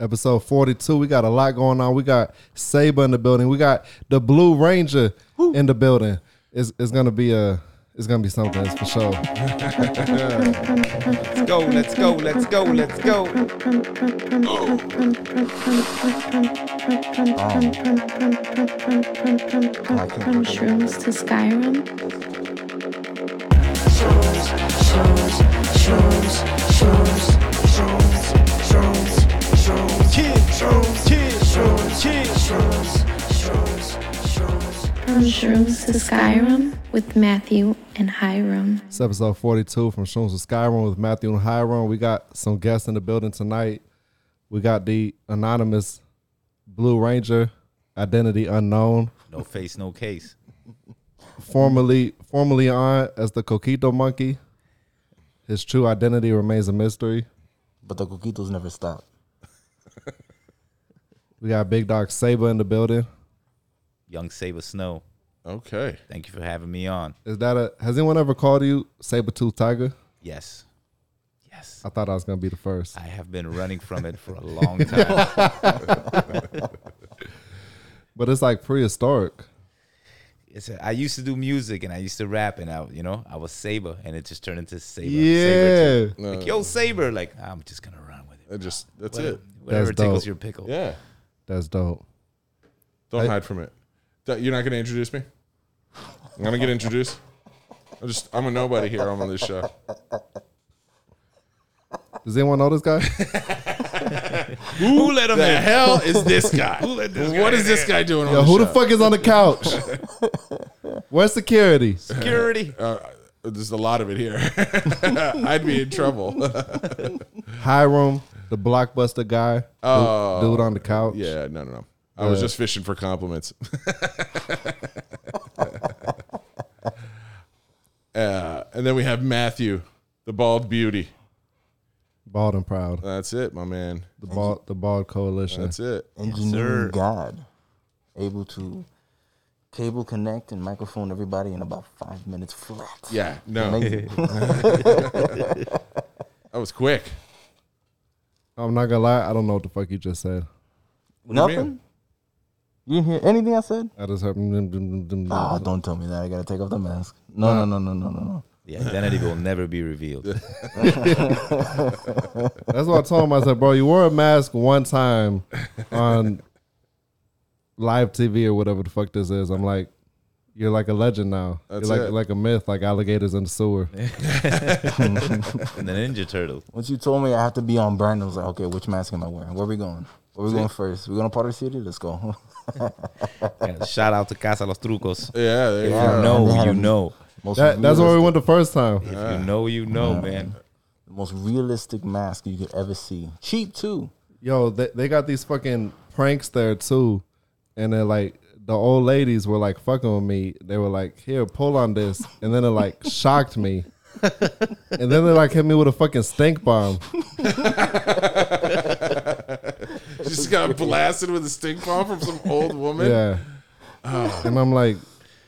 episode 42. We got a lot going on. We got Saber in the building. We got the Blue Ranger in the building. It's, it's gonna be a it's gonna be something that's for sure. Let's go, let's go, let's go, let's go. From shrooms to Skyrim. From shrooms to Skyrim with Matthew and Hiram. It's episode 42 from Shrooms of Skyrim with Matthew and Hiram. We got some guests in the building tonight. We got the anonymous Blue Ranger, identity unknown, No face, no case. formerly formerly on as the Coquito Monkey. His true identity remains a mystery. But the coquitos never stop. We got Big Dog Saber in the building. Young Saber Snow. Okay. Thank you for having me on. Is that a has anyone ever called you Saber Tooth Tiger? Yes. Yes. I thought I was gonna be the first. I have been running from it for a long time. But it's like prehistoric. It's a, I used to do music and I used to rap and I, you know, I was Saber and it just turned into Saber. Yeah. Saber too. Like, yo, uh. Saber. Like, I'm just going to run with it. It just that's Whatever, it. whatever That's tickles dope. your pickle. Yeah. That's dope. Don't I- hide from it. That- You're not gonna introduce me? I'm gonna get introduced. I'm just I'm a nobody here. I'm on this show. Does anyone know this guy? Who let him The in? hell is this guy? who let this what guy is this guy doing on Yo, the who show? the fuck is on the couch? Where's security? Security. Uh, there's a lot of it here. I'd be in trouble. Hiram, the blockbuster guy, du- Oh. dude on the couch. yeah, no, no, no. I was just fishing for compliments. uh, and then we have Matthew, the bald beauty. bald and proud. That's it, my man. The bald, the bald coalition. That's it. Engineering sir. God. Able to cable connect and microphone everybody in about five minutes flat. Yeah, no, Amazing. that was quick. I'm not gonna lie, I don't know what the fuck you just said. do you Nothing? mean? You didn't hear anything I said? I just heard. Oh, don't tell me that. I gotta take off the mask. No, no, no, no, no, no, no. The identity will never be revealed. That's what I told him. I said, bro, you wore a mask one time on live TV or whatever the fuck this is. I'm like, you're like a legend now. That's you're like it. like a myth, like alligators in the sewer. and the Ninja Turtle. Once you told me I have to be on brand, I was like, okay, which mask am I wearing? Where are we going? Where are we going first? We're going to Potter City? Let's go. Yeah, shout out to Casa Los Trucos. Yeah, there you If you go. know, you know. That, that's where we went the first time. If you know, you know, man. the most realistic mask you could ever see. Cheap too. Yo, they, they got these fucking pranks there too. And they're like the old ladies were like fucking with me. They were like, here, pull on this. And then it like shocked me. and then they like hit me with a fucking stink bomb. Just got blasted with a stink bomb from some old woman. Yeah. Oh. And I'm like,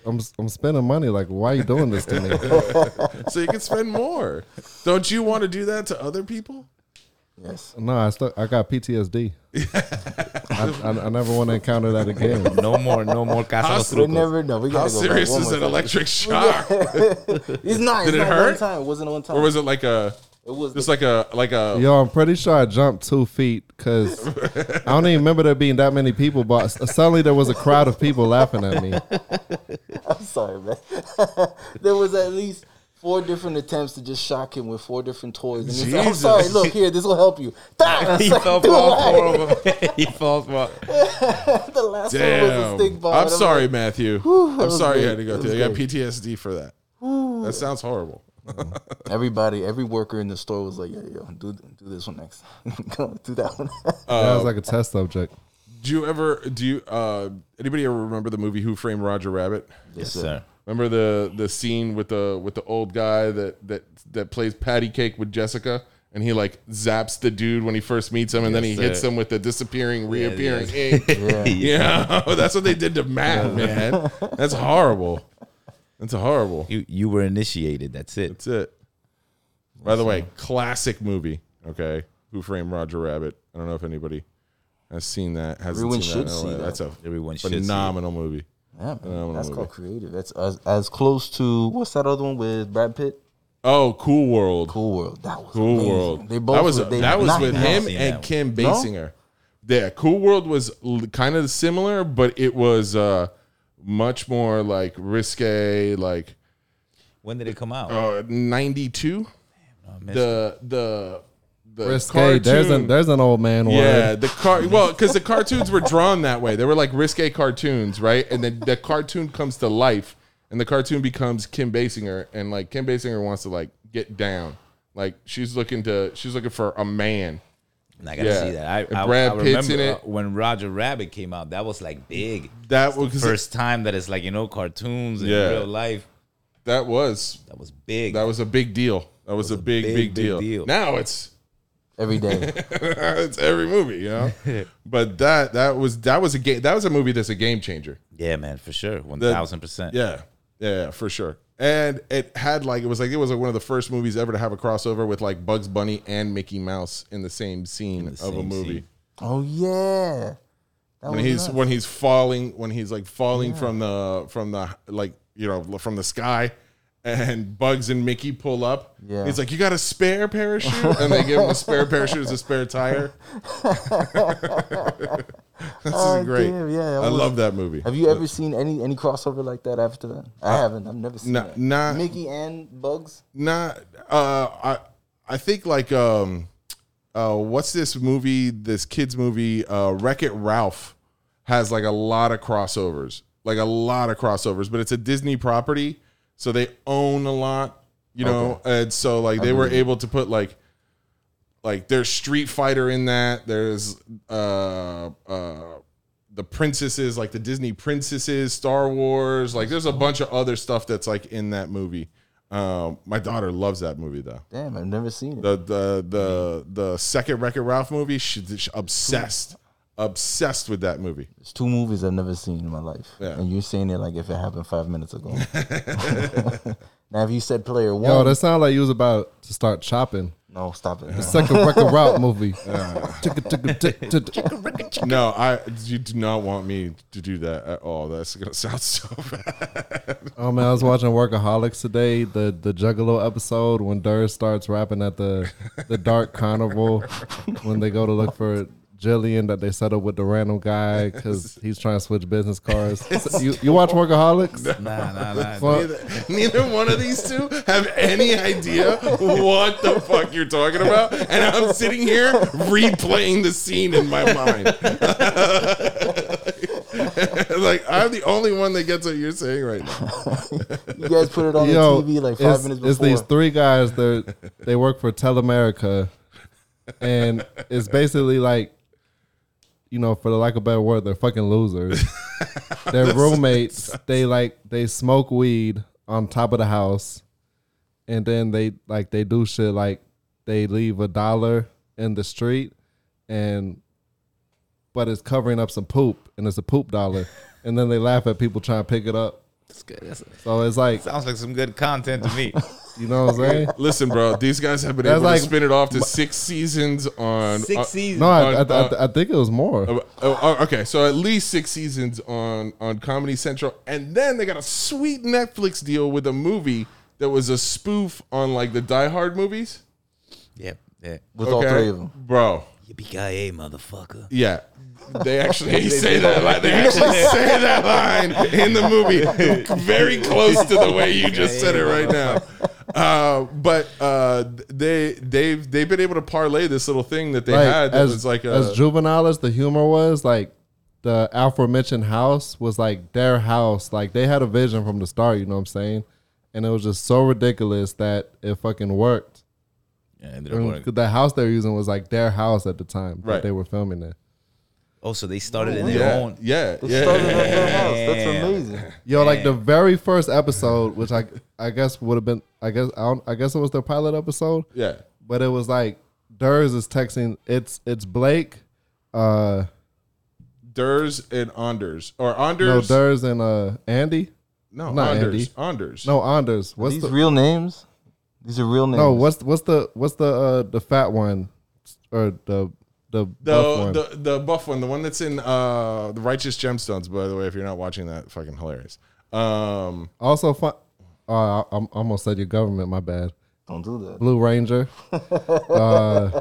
I'm I'm spending money. Like, why are you doing this to me? So you can spend more. Don't you want to do that to other people? Yes. No, I still I got PTSD. I, I, I never want to encounter that again. No more, no more Casa Los We never know. We How gotta go serious back one is an electric shock? It's not. Did it's it not hurt? One time. It wasn't one time. or was it like a it was just like a like a Yo, I'm pretty sure I jumped two feet because I don't even remember there being that many people, but suddenly there was a crowd of people laughing at me. I'm sorry, man. there was at least four different attempts to just shock him with four different toys. And he's like, I'm Jesus. sorry. Look here. This will help you. Bam! he like, fell for all four of them. he falls for. The last one was a damn. stick bomb. I'm And sorry, like, Matthew. I'm was sorry you great. had to go through. was I got. PTSD for that. That sounds horrible. Everybody, every worker in the store was like, "Yeah, yo, do do this one next. Go do that one." that was like a test subject. Do you ever do you uh anybody ever remember the movie Who Framed Roger Rabbit? Yes, sir. Remember the the scene with the with the old guy that that that plays patty cake with Jessica and he like zaps the dude when he first meets him and then he Yes, hits sir. him with the disappearing reappearing yes. ink. yeah. Yeah, that's what they did to Matt, man. That's horrible. That's horrible. You you were initiated. That's it. That's it. By the way, classic movie. Okay, Who Framed Roger Rabbit? I don't know if anybody has seen that. Hasn't Everyone seen should that. see that. That's a Everyone should see it. phenomenal movie. Yeah, man. That's movie. called creative. That's as, as close to what's that other one with Brad Pitt? Oh, Cool World. Cool World. That was Cool amazing. World. They both that was were- they that was with him and that Kim No? Basinger. Yeah, Cool World was kind of similar, but it was uh, much more like risque, like When did it come out? uh, ninety two. I it. The the the Risque. There's an there's an old man yeah, word. the car. Well, because the cartoons were drawn that way. They were like risque cartoons, right? And then the cartoon comes to life, and the cartoon becomes Kim Basinger, and like Kim Basinger wants to like get down, like she's looking to she's looking for a man. And I gotta Yeah. see that. I, And I, Brad I Pitt's remember in it. uh, when Roger Rabbit came out. That was like big. That was First time that it's like you know cartoons in Yeah. real life. that was That was big. that was a big deal. That was, a, big, big, big, big deal. deal. Now it's every day. it's every movie, you know. but that that was that was a game. That was a movie that's a game changer. yeah, man, for sure, one thousand percent. Yeah, yeah, yeah, for sure. And it had like it was like it was like one of the first movies ever to have a crossover with like Bugs Bunny and Mickey Mouse in the same scene the of a movie. scene. oh yeah. That When he's nuts. when he's falling when he's like falling from the from the like you know from the sky. And Bugs and Mickey pull up. Yeah. He's like, "You got a spare parachute?" And they give him a spare parachute as a spare tire. This Oh, is great. damn, yeah, I was- love that movie. Have you ever seen any any crossover like that after that? I haven't. I've never seen that. nah. Mickey and Bugs. Not uh I I think like um uh what's this movie this kids movie uh Wreck It Ralph has like a lot of crossovers like a lot of crossovers but it's a Disney property so they own a lot you know and so like they were able to put like like there's Street Fighter in that there's uh uh the princesses like the Disney princesses Star Wars like there's a bunch of other stuff that's like in that movie. Um, my daughter loves that movie though. Damn, I've never seen it. The the the the second Wreck It Ralph movie, she's, she's obsessed, obsessed with that movie. It's two movies I've never seen in my life, Yeah. and you're saying it like if it happened five minutes ago. now, if you said player one, Yo, that sounded like you was about to start chopping. no, stop it. Second record route movie. Chicka, chicka, tick, tick, tick. No, I you do not want me to do that at all. That's gonna sound so bad. Oh man, I was watching Workaholics today. The the Juggalo episode when Ders starts rapping at the the dark carnival when they go to look for Jillian that they settle with the random guy because he's trying to switch business cards. So you you watch Workaholics? Nah, nah, nah. Well, neither, neither one of these two have any idea what the fuck you're talking about, and I'm sitting here replaying the scene in my mind. like I'm the only one that gets what you're saying right now. You guys put it on Yo, the TV like five it's, minutes it's before. these three guys. They they work for Telemerica, and it's basically like, you know, for the lack of a better word, they're fucking losers. Their roommates, they like they smoke weed on top of the house, and then they like they do shit like they leave a dollar in the street, and but it's covering up some poop, and it's a poop dollar, and then they laugh at people trying to pick it up. That's good. That's, So it's like, sounds like some good content to me. you know what I'm saying? Listen, bro, these guys have been That's able like- to spin it off to six seasons on Six uh, seasons. No, I, I, Uh, I, I think it was more. Uh, oh, okay, so at least six seasons on on Comedy Central, and then they got a sweet Netflix deal with a movie that was a spoof on like the Die Hard movies. yeah, yeah. with all three of them. bro. Yippee motherfucker. Yeah, they actually say that. Like, they actually say that line in the movie, very close to the way you just said it right now. Uh, but uh, they they've they've been able to parlay this little thing that they Like, had that as, was like a, as juvenile as the humor was, like the aforementioned house was like their house. Like they had a vision from the start. You know what I'm saying? And it was just so ridiculous that it fucking worked. Yeah, ended. And the house they were using was like their house at the time Right. that they were filming it. Oh, so they started in their yeah, own. yeah, They yeah. started at their house. That's amazing. Yo, like the very first episode, which I I guess would have been I guess I, don't, I guess it was their pilot episode. yeah. but it was like Ders is texting. It's it's Blake, uh, Ders and Anders or Anders. no Anders. Ders and uh Andy. No, not Anders. Andy. Anders. No Anders. What's These the real names? These are real names. no? What's what's the what's the uh the fat one or the the buff one? The, the the buff one, the one that's in uh the Righteous Gemstones. By the way, if you're not watching that, fucking hilarious. Um, also, fun. Uh, I, I almost said your government. My bad. Don't do that. Blue Ranger. uh,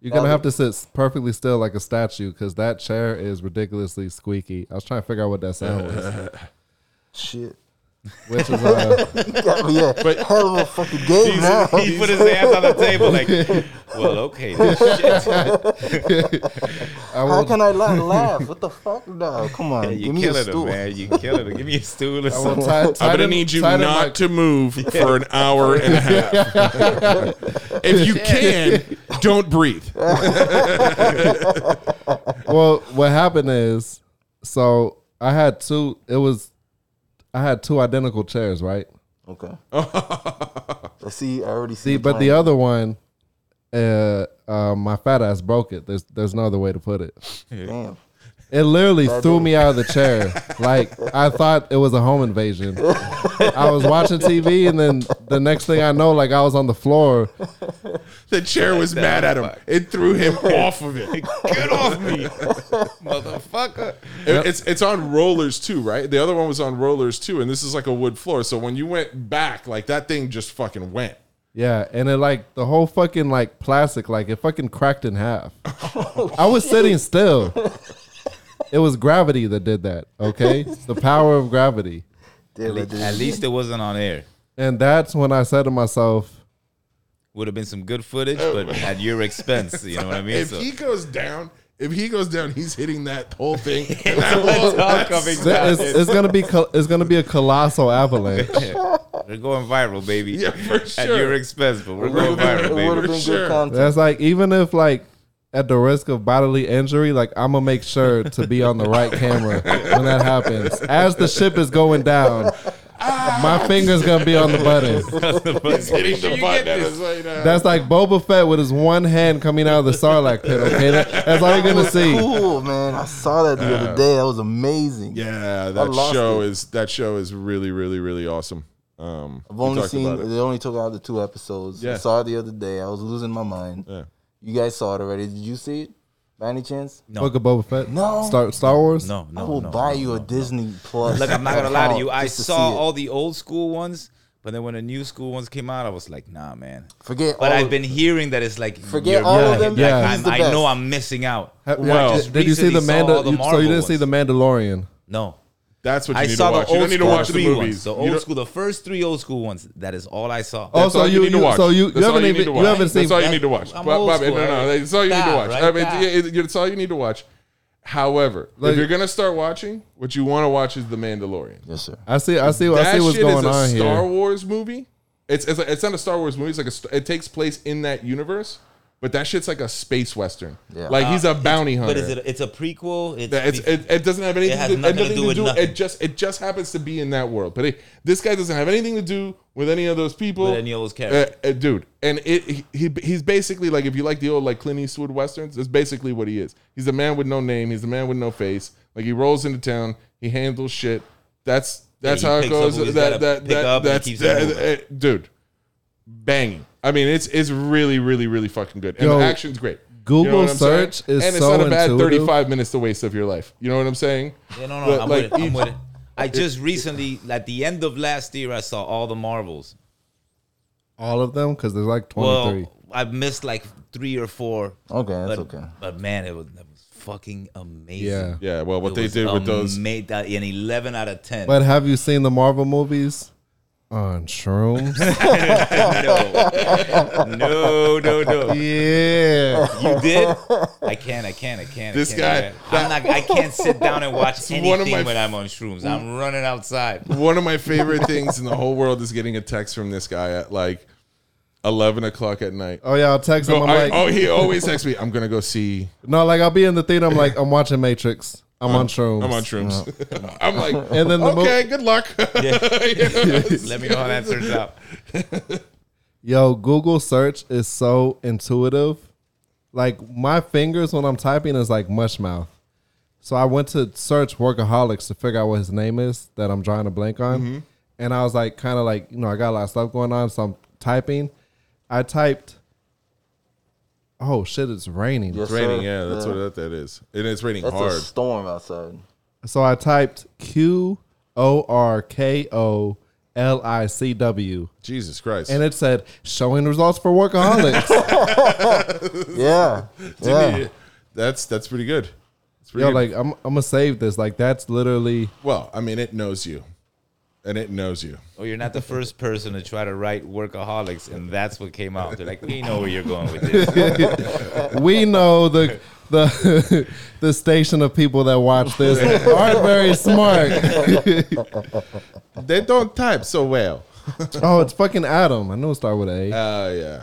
you're gonna have to sit perfectly still like a statue because that chair is ridiculously squeaky. I was trying to figure out what that sound was, Shit. Which is uh, Got me a But- hell of a fucking game now. he put his hands on the table like, well, okay, this shit. How can I not laugh? What the fuck? No, come on. You Give me a killing him, man. You killing him. Give me a stool or I will something. tie, I'm gonna need you not my- to move for an hour and a half. if you can, don't breathe. Well, what happened is, so I had two. It was, I had two identical chairs, right? Okay. I see. I already see. See, but the other one, uh, uh, my fat ass broke it. There's, there's no other way to put it. Damn. It literally threw me out of the chair. Like I thought it was a home invasion. I was watching TV, and then the next thing I know, like I was on the floor. The chair was mad at him. It threw him off of it. Get off me, motherfucker. It- It's it's on rollers too, right? The other one was on rollers too, and this is like a wood floor. So when you went back, like that thing just fucking went. Yeah, and it like the whole fucking like plastic, like it fucking cracked in half. I was sitting still. It was gravity that did that. Okay, the power of gravity, Damn, I. At least it wasn't on air. and that's when I said to myself, Would have been some good footage, but at your expense. You know what I mean? If So- he goes down, if he goes down, he's hitting that whole thing. It's that whole- "It's, it's gonna be it's gonna be a colossal avalanche." We're going viral, baby. Yeah, for sure. At your expense, but we're It going would have viral, been, baby. been Sure. good content. That's like even if like at the risk of bodily injury, like I'm gonna make sure to be on the right camera when that happens. As the ship is going down, my finger's gonna be on the button. He's hitting the You button. get this. right now. That's like Boba Fett with his one hand coming out of the Sarlacc pit. Okay, that, that's all you're gonna was see. Cool, man. I saw that the other day. That was amazing. yeah, that lost show it. is that show is really, really, really awesome. Um, I've we only talked seen. about it. They only took out the two episodes. I Yeah. saw it the other day. I was losing my mind. Yeah. You guys saw it already. Did you see it? By any chance? No. Book of Boba Fett. No. Star Star Wars. No, no. I will no, buy no, you a no, no. Disney Plus. Look, I'm not gonna lie to you. I saw all the old school ones, but then when the new school ones came out, I was like, nah, man. Forget. But all I've been hearing that it's like Forget all of like, them. like, Yeah. I'm- the I know. I'm missing out. Ha- Well, I did you see the recently saw all Manda? the you- So you didn't see the Mandalorian? No. That's what you I need saw to the watch. You old don't need to school watch the movies. ones. The You old don't- school, the first three old school ones. That is all I saw. Oh, so all you, need to watch. so you, That's you all haven't need even to you watch. haven't seen That's all you need to watch. I'm Bob- old Bobby, no, no, that's all you need to watch. I mean, That. it- it- it's all you need to watch. However, Like- if you're gonna start watching, what you want to watch is The Mandalorian. Yes, sir. I see I see I see what's shit going is a on Star here. Wars movie. It's it's, it's not a Star Wars movie. It's like a it takes place in that universe, but that shit's like a space western. Yeah. Like he's a bounty hunter. But is it? It's a prequel. It's, Yeah, It's, it, it doesn't have anything, has to, nothing to nothing do with nothing. It just it just happens to be in that world. But it, this guy doesn't have anything to do with any of those people. With any of those characters. Uh, uh, dude. And it he, he he's basically like if you like the old like Clint Eastwood westerns, that's basically what he is. He's a man with no name. He's a man with no face. Like he rolls into town. He handles shit. That's that's he how it picks up goes. who he's That gotta that pick that up and that's keeps it that- moving. uh, dude. Banging. I mean, it's it's really really really fucking good, and Yo, the action's great. Google what I'm saying? search is and it's so not a bad intuitive. 35 minutes to waste of your life. You know what I'm saying? Yeah, no, no, But, I'm like, with it. I'm with it. I just recently, at the end of last year, I saw all the Marvels. All of them because there's like 23. Well, I missed like three or four. Okay, that's but, okay. But man, it was, that was fucking amazing. Yeah. Yeah, well, what It they did with those. Made that an 11 out of 10. But have you seen the Marvel movies on shrooms? no, no, no. yeah. You did? I can't. I can't. I can't. This I can't, guy- I'm not. I can't sit down and watch one of anything my- when I'm on shrooms. I'm mm. running outside. One of my favorite things in the whole world is getting a text from this guy at like 11 o'clock at night. Oh yeah, I'll text him. I'm I- like, oh, he always texts me. I'm gonna go see. no, like I'll be in the theater. I'm like, I'm watching Matrix. I'm on um, shrooms. I'm on shrooms. Uh, I'm like, And then the mo- okay, good luck. Let me know how that turns out. Yo, Google search is so intuitive. Like my fingers when I'm typing is like mush mouth. So I went to search workaholics to figure out what his name is that I'm drawing a blank on. Mm-hmm. And I was like kind of like, you know, I got a lot of stuff going on, so I'm typing. I typed oh shit, it's raining. It's raining. sir. Yeah, that's what that, that is, and it's raining That's a hard. storm outside. So I typed Q O R K O L I C W, Jesus Christ! and it said showing results for workaholics. Yeah, yeah. that's that's pretty good. It's pretty Yo, good. like I'm, I'm gonna save this. Like that's literally. well, I mean, it knows you, and it knows you. Oh, you're not the first person to try to write workaholics, and that's what came out. They're like, we know where you're going with this. We know the the the station of people that watch this aren't very smart. They don't type so well. oh, it's fucking Adam. I know it started with an A. Uh, yeah.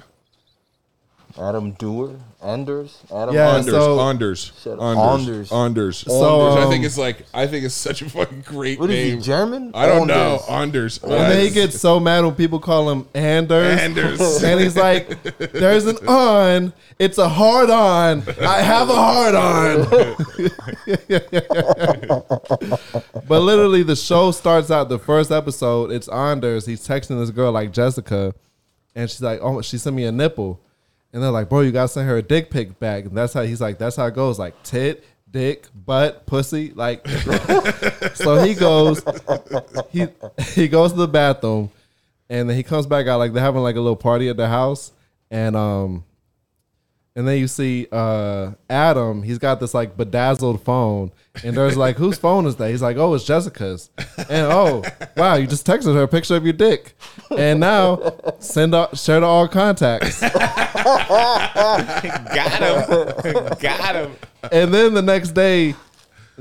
Adam Doer, Anders, Adam. Yeah, Anders, so- Anders, Shut up. Anders, Anders. Anders. So, I um, think it's like I think it's such a fucking great What is name. he? German? I don't know. Anders. Anders. And then he gets so mad when people call him Anders. Anders. And he's like, there's an on. It's a hard on. I have a hard on. but literally, the show starts out the first episode. It's Anders. He's texting this girl like Jessica. And she's like, oh, she sent me a nipple. And they're like, bro, you got to send her a dick pic back. And that's how he's like, that's how it goes. Like tit, dick, butt, pussy. Like, so he goes, he he goes to the bathroom and then he comes back out like they're having like a little party at the house and um and then you see uh Adam, he's got this like bedazzled phone and there's like whose phone is that? He's like, "Oh, it's Jessica's." And oh, wow, you just texted her a picture of your dick. And now send out share to all contacts. Got him. Got him. And then the next day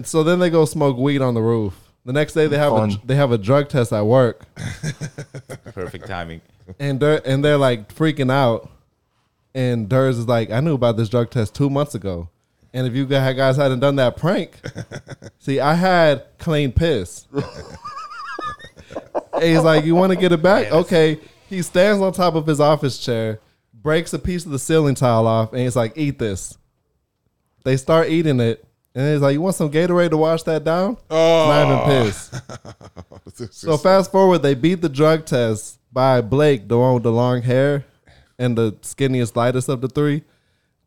so then they go smoke weed on the roof. The next day they have a, they have a drug test at work. Perfect timing. and they're and they're like freaking out. And Ders is like, I knew about this drug test two months ago. And if you guys hadn't done that prank, see, I had clean piss. and he's like, You want to get it back? Okay. He stands on top of his office chair, breaks a piece of the ceiling tile off, and he's like, Eat this. They start eating it. And he's like, You want some Gatorade to wash that down? Oh. Not even oh. piss. So fast forward, they beat the drug test by Blake, the one with the long hair and the skinniest, lightest of the three.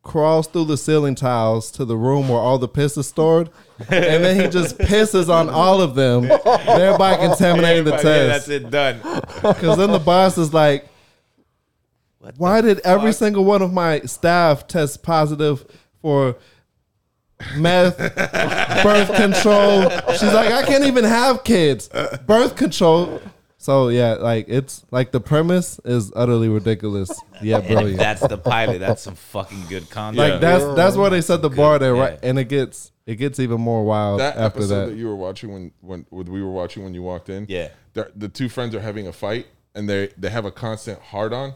Crawls through the ceiling tiles to the room where all the piss is stored, and then he just pisses on all of them, thereby contaminating the Yeah, test. that's it. Done. Because then the boss is like, What "Why did every fuck? single one of my staff test positive for meth, birth control?" She's like, "I can't even have kids. Birth control." So yeah, like it's like the premise is utterly ridiculous. Yeah, And brilliant. that's the pilot. That's some fucking good content. Like that's Yeah. that's where they set the bar there, right? yeah. And it gets it gets even more wild that after episode that. that. you were watching when when when we were watching when you walked in. Yeah. they're- the two friends are having a fight, and they they have a constant hard on.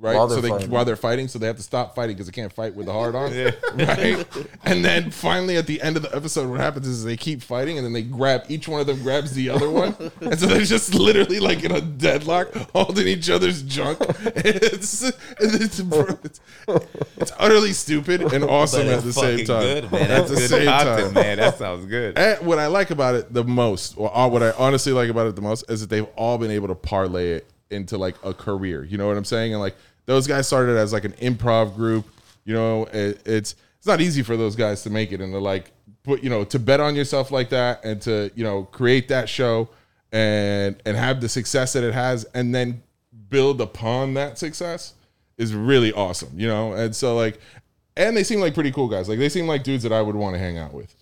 Right, While so they're fighting. while they're fighting, so they have to stop fighting because they can't fight with the hard on, yeah. right? And then finally, at the end of the episode, what happens is they keep fighting, and then they grab each one of them grabs the other one, and so they're just literally like in a deadlock, holding each other's junk. It's it's, it's, it's utterly stupid and awesome at the same time. good, man. At That's the same content, time. man. That sounds good. And what I like about it the most, or uh, what I honestly like about it the most, is that they've all been able to parlay it into like a career. You know what I'm saying? And like those guys started as like an improv group. You know, it, it's it's not easy for those guys to make it and to like put you know to bet on yourself like that and to you know create that show and and have the success that it has and then build upon that success is really awesome. You know, and so like. And they seem like pretty cool guys. Like they seem like dudes that I would want to hang out with.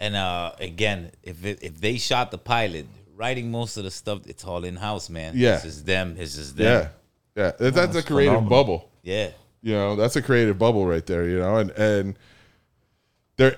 And uh, again, if it, if they shot the pilot, writing most of the stuff, it's all in house, man. Yeah. it's just them. It's just them. yeah. That- that's a creative phenomenal. bubble. Yeah, You know, that's a creative bubble right there. You know, and and there,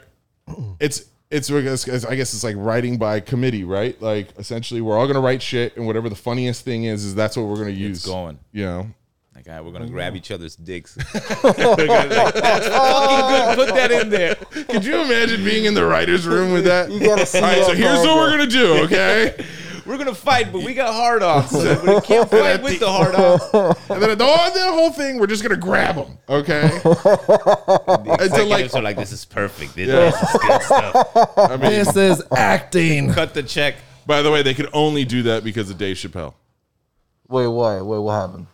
it's it's I guess I guess it's like writing by committee, right? Like essentially, we're all gonna write shit, and whatever the funniest thing is, is that's what we're gonna use. going. You know, Like, all right, we're gonna grab each other's dicks. We're gonna be like, That's fucking good. Put that in there. could you imagine being in the writers' room with that? You gotta see All right, that so here's what we're gonna do, okay? We're gonna fight, but we got hard ons. So we can't fight with the hard ons. and then the whole, the whole thing, we're just gonna grab them, okay? The Until, like- executives are like, this is perfect. This, Yeah. this is good stuff. I mean, This is acting. Cut the check. by the way, they could only do that because of Dave Chappelle. Wait, why? Wait, what happened?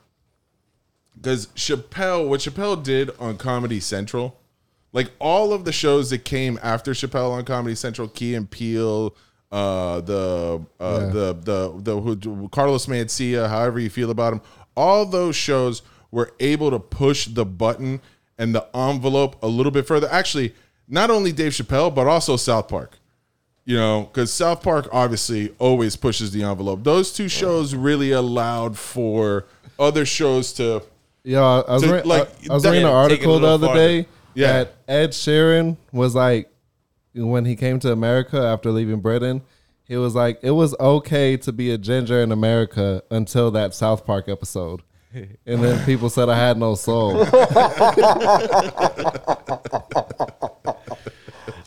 because Chappelle, what Chappelle did on Comedy Central, like all of the shows that came after Chappelle on Comedy Central, Key and Peele, uh, the uh, Yeah. the the the who, Carlos Mencia, however you feel about him, all those shows were able to push the button and the envelope a little bit further. Actually, not only Dave Chappelle, but also South Park you know, because South Park obviously always pushes the envelope. Those two shows really allowed for other shows to. Yeah, I was, So, re- like, I, I was reading an Yeah, take it a article the other farther. day Yeah. that Ed Sheeran was like, when he came to America after leaving Britain, he was like, it was okay to be a ginger in America until that South Park episode. And then people said I had no soul.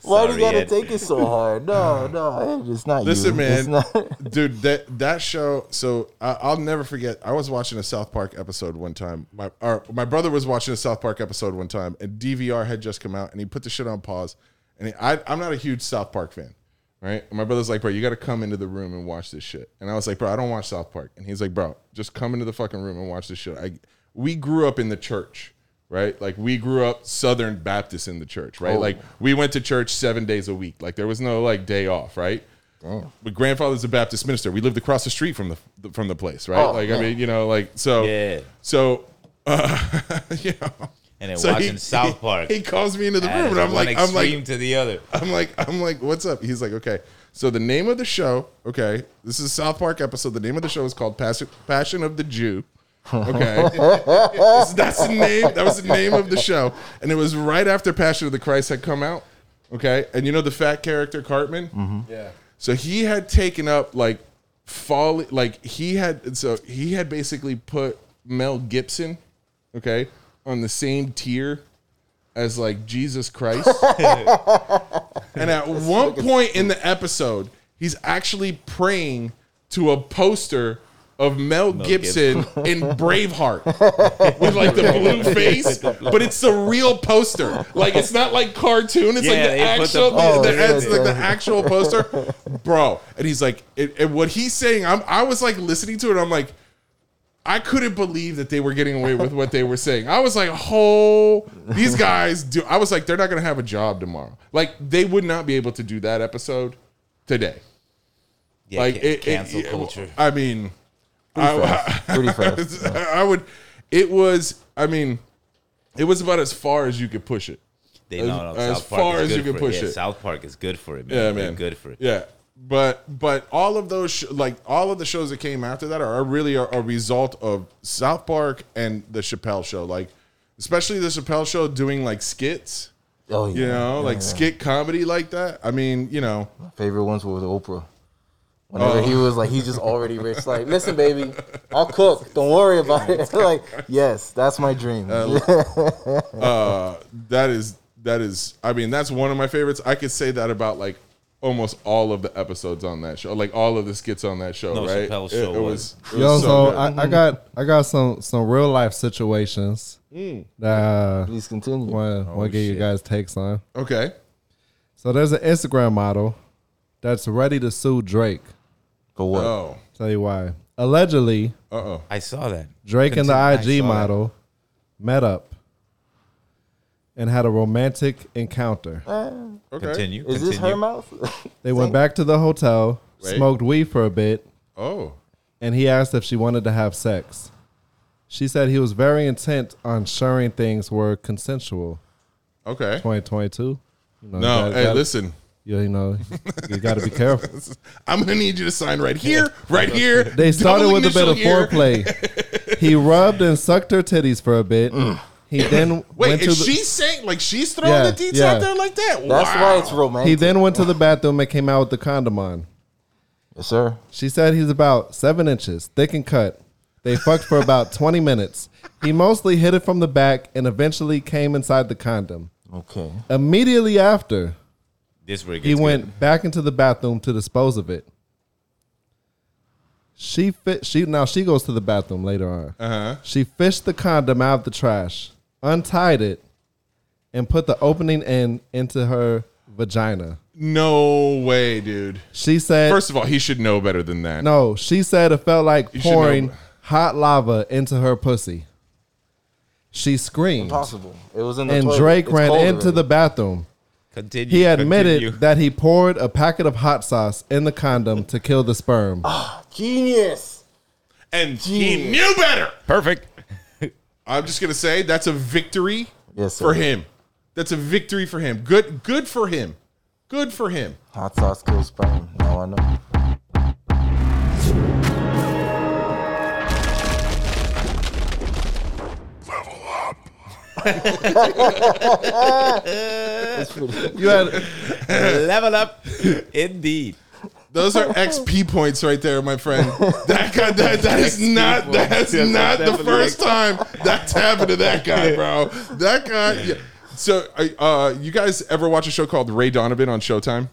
Why do you gotta Ed. take it so hard? No, no, it's not Listen, you. It's man, not- dude, that that show. So I, I'll never forget. I was watching a South Park episode one time. My or my brother was watching a South Park episode one time, and DVR had just come out, and he put the shit on pause. And I, I'm not a huge South Park fan, right? And my brother's like, bro, you got to come into the room and watch this shit. And I was like, bro, I don't watch South Park. And he's like, bro, just come into the fucking room and watch this shit. I, we grew up in the church, right? Like we grew up Southern Baptist in the church, right? Like we went to church seven days a week. Like there was no like day off, right? My grandfather's a Baptist minister. We lived across the street from the from the place, right? Oh, like I mean, you know, like so. Yeah. So, uh, you know. And then So watching he- South Park. He, calls me into the room, and I'm like, I'm extreme like, to the other. I'm like, I'm like, what's up? He's like, okay. So the name of the show, okay, this is a South Park episode. The name of the show is called Passion, Passion of the Jew. Okay, That's- that's the name. That was the name of the show, and it was right after Passion of the Christ had come out. Okay, and you know the fat character Cartman. Mm-hmm. Yeah. So he had taken up like fall, like he had. So he had basically put Mel Gibson, okay, on the same tier as like Jesus Christ. and at one point in the episode, he's actually praying to a poster of Mel, Gibson, in Braveheart with like the blue face, but it's the real poster. Like it's not like cartoon. It's Yeah, like the put the actual. Oh, the- yeah, it's like the actual poster, bro. And he's like, it, and what he's saying, I'm, I was like listening to it. I'm like, I couldn't believe that they were getting away with what they were saying. I was like, oh, these guys do. I was like, they're not going to have a job tomorrow. Like, they would not be able to do that episode today. Yeah, like, ca- it, cancel it, culture. I mean, I, Pretty fast. I would, it was, I mean, it was about as far as you could push it. They as- know as South Park far is as you can for push Yeah, it. South Park is good for it, man. Yeah, They're man. good for it. Yeah, but but all of those sh- like all of the shows that came after that are, are really a, a result of South Park and the Chappelle Show. Like especially the Chappelle Show doing like skits. Oh yeah. You know, like skit comedy like that. I mean, you know, Favorite ones were the Oprah. Whenever Oh. he was like, he's just already rich. Like, listen, baby, I'll cook. Don't worry about it. like, yes, that's my dream. uh, that is that is. I mean, that's one of my favorites. I could say that about like almost all of the episodes on that show, like all of the skits on that show. No, right? Chappelle's It- show it was- it Yo, was so good. I, I got I got some some real life situations Mm. that uh, Please continue. want Oh, want to get you guys takes on. okay. So there's an Instagram model that's ready to sue Drake. For what? Oh. Tell you why. Allegedly, Uh oh. I saw that. Drake and Continue. I the IG saw that. model met up and had a romantic encounter. Ah. Okay. Continue. Is this her continue. mouth? They went back to the hotel, Wait. smoked weed for a bit, Oh. and he asked if she wanted to have sex. She said he was very intent on ensuring things were consensual. Okay. 2022. You know, No, that- hey, that- listen. You, you know, you got to be careful. I'm gonna need you to sign right here, right here. They started double with a bit initial of here. foreplay. he rubbed and sucked her titties for a bit. Mm. He then Wait, went to is the, she saying like she's throwing Yeah, the deets yeah. out there like that? That's wow. why it's romantic. he then went to the bathroom and came out with the condom on. yes, sir. She said he's about seven inches, thick and cut. They fucked for about 20 minutes. He mostly hit it from the back and eventually came inside the condom. Okay. Immediately after, This where it he gets went good. back into the bathroom to dispose of it. She fit. She now she goes to the bathroom later on. Uh-huh. She fished the condom out of the trash, untied it, and put the opening end into her vagina. No way, dude. She said, First of all, he should know better than that. "No." She said it felt like You should pouring know. hot lava into her pussy. She screamed, Impossible. It was in the and toilet. Drake It's ran cold into already. the bathroom. Continue. He admitted continue. that he poured a packet of hot sauce in the condom to kill the sperm. Ah, genius. And he knew better. perfect. I'm just gonna say that's a victory Yes, sir. for him. That's a victory for him. Good, good for him. Good for him. Hot sauce kills sperm. Now I know. That's pretty. You had Level up, indeed. Those are XP points right there, my friend. That guy, that, that is not that's Yes, not the first time that's happened to that guy, bro. That guy. Yeah. So, uh, you guys ever watch a show called Ray Donovan on Showtime?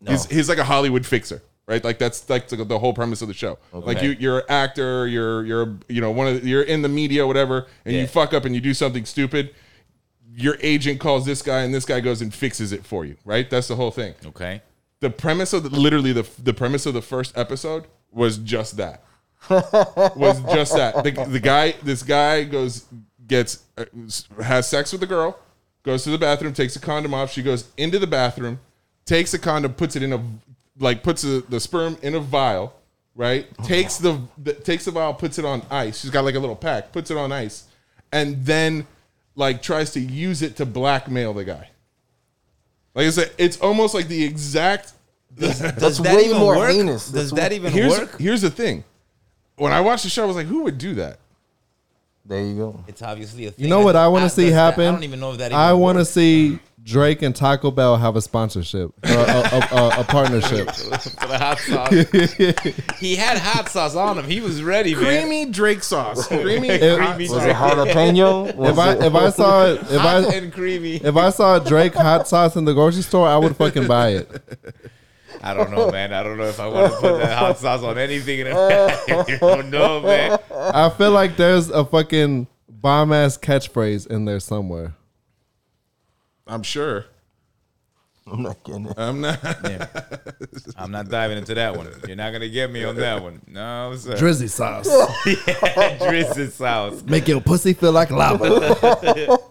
No. He's he's like a Hollywood fixer, right? Like that's like the, the whole premise of the show. Like you, you're an actor, you're you're you know one of the, you're in the media, whatever, and you fuck up and you do something stupid. Your agent calls this guy, and this guy goes and fixes it for you, right? That's the whole thing Okay. The premise of the, literally the the premise of the first episode was just that. Was just that. The, the guy this guy goes gets uh, has sex with the girl goes to the bathroom takes a condom off. She goes into the bathroom takes a condom puts it in a like puts the, the sperm in a vial right? Takes the, the takes the vial puts it on ice. She's got like a little pack puts it on ice and then like tries to use it to blackmail the guy like I said, it's almost like the exact Does That's that way even more work? heinous. Does That's that even here's work? here's the thing. When I watched the show, I was like, who would do that? There you go. It's obviously a thing. You know what I want to see does that- happen? I don't even know if that. Even I want to works. see Drake and Taco Bell have a sponsorship, or a, a, a, a partnership. for the hot sauce. he had hot sauce on him. He was ready, man. Creamy Drake sauce. Creamy. If- Creamy Was Drake. it jalapeno? Was If I it- if I saw it, if Hot I and creamy. if I saw Drake hot sauce in the grocery store, I would fucking buy it. I don't know, man. I don't know if I want to put that hot sauce on anything. In I don't know, man. I feel like there's a fucking bomb ass catchphrase in there somewhere. I'm sure. I'm not getting it. I'm not. Yeah. I'm not diving into that one. You're not gonna get me on that one. No, sir. Drizzy sauce. Drizzy sauce. Make your pussy feel like lava.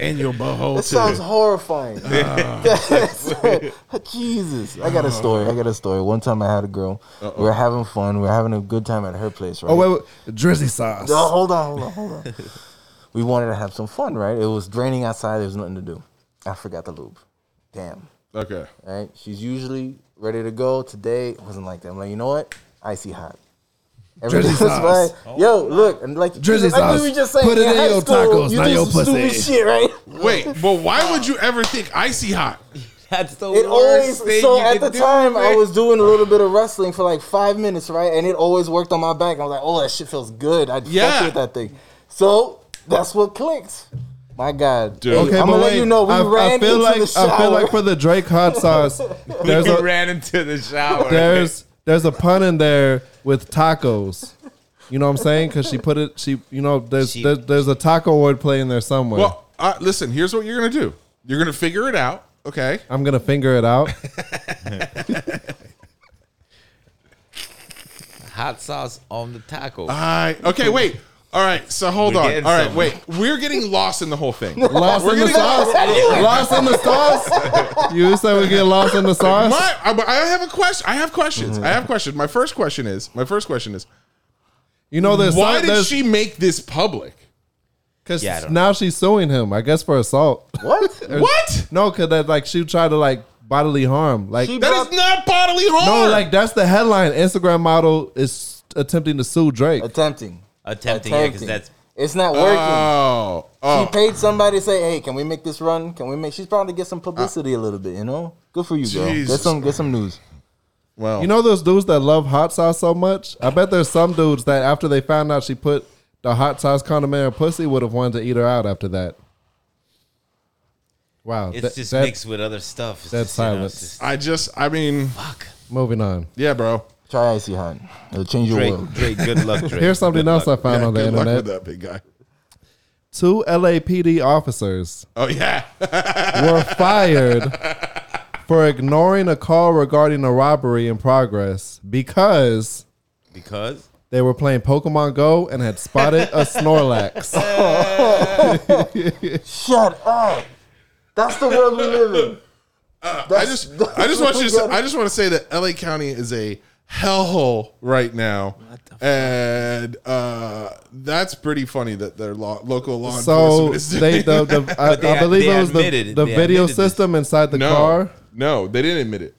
And your butthole That sounds horrifying. Jesus. I got a story. I got a story. One time I had a girl. We were having fun. We were having a good time at her place, oh, right? Oh wait, wait. Drizzy sauce. No, hold on, hold on, hold on. We wanted to have some fun, right? It was draining outside. There was nothing to do. I forgot the lube. Damn. Okay. Right? She's usually ready to go. Today it wasn't like that. I'm like, you know what? Icy hot. Everything Drizzy was sauce. fine. Yo, look, and like Drizzy like we sauce. were just saying, Put it in high your school, tacos, you not your some stupid pussy. shit, right? Wait, but why would you ever think icy hot? That's the It always worst thing so you at the do, time I was doing a little bit of wrestling for like five minutes, right? And it always worked on my back. I was like, oh, that shit feels good. I'd Yeah. fuck with that thing. So that's what clicked. My God, Dude. Okay, I'm but gonna wait. let you know we I, ran I feel into like the shower. I feel like for the Drake hot sauce, there's we a ran into the shower. there's there's a pun in there with tacos. You know what I'm saying? Because she put it. She you know there's She- there's, there's a taco word play in there somewhere. Well, uh, listen. Here's what you're gonna do. You're gonna figure it out. Okay. I'm gonna finger it out. hot sauce on the taco. I okay. Wait. All right. So hold We're on. getting All right. somewhere. Wait. We're getting lost in the whole thing. Lost We're in the getting sauce. lost in the sauce. You said we get lost in the sauce. My, I, I have a question. I have questions. I have questions. My first question is. My first question is. You know this. Why did she make this public? Cause Yeah, I don't now she's suing him. I guess for assault. what? What? no, cause that like she tried to like bodily harm. Like She That brought- is not bodily harm. no, like that's the headline. Instagram model is attempting to sue Drake. attempting. Attempting, yeah, because that's it's not working. Oh. she Oh. paid somebody to say, "Hey, can we make this run? Can we make?" She's trying to get some publicity a little bit, you know. Good for you, girl. Get some, get some news. Well. You know those dudes that love hot sauce so much? I bet there's some dudes that after they found out she put the hot sauce condiment in pussy would have wanted to eat her out after that. Wow. it's that- just that- mixed with other stuff. It's that's just, you know, silence. just- I just. I mean. fuck. Moving on. Yeah, bro. Try icy hot. It'll change your Drake, world. Drake, good luck, Drake. Here's something Good else luck. I found Yeah, on the good luck internet. with that big guy. Two LAPD officers Oh yeah. were fired for ignoring a call regarding a robbery in progress because because They were playing Pokemon Go and had spotted a Snorlax. Shut up. That's the world we live in. Uh, I just, I just want you to, say, I just want to say that LA County is a hellhole right now, and uh, that's pretty funny that their law, local law So enforcement is they, the, the, I, they- I believe it was the, admitted- the they video admitted this. system inside the no, car. no, they didn't admit it.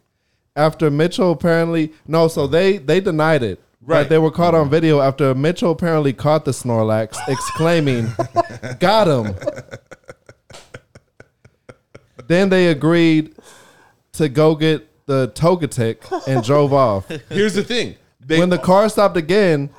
after Mitchell apparently no, so they they denied it. Right. Right. they were caught on video after Mitchell apparently caught the Snorlax, exclaiming, "Got him!" then they agreed to go get the Togetic and drove off. Here's the thing: they, when the car stopped again,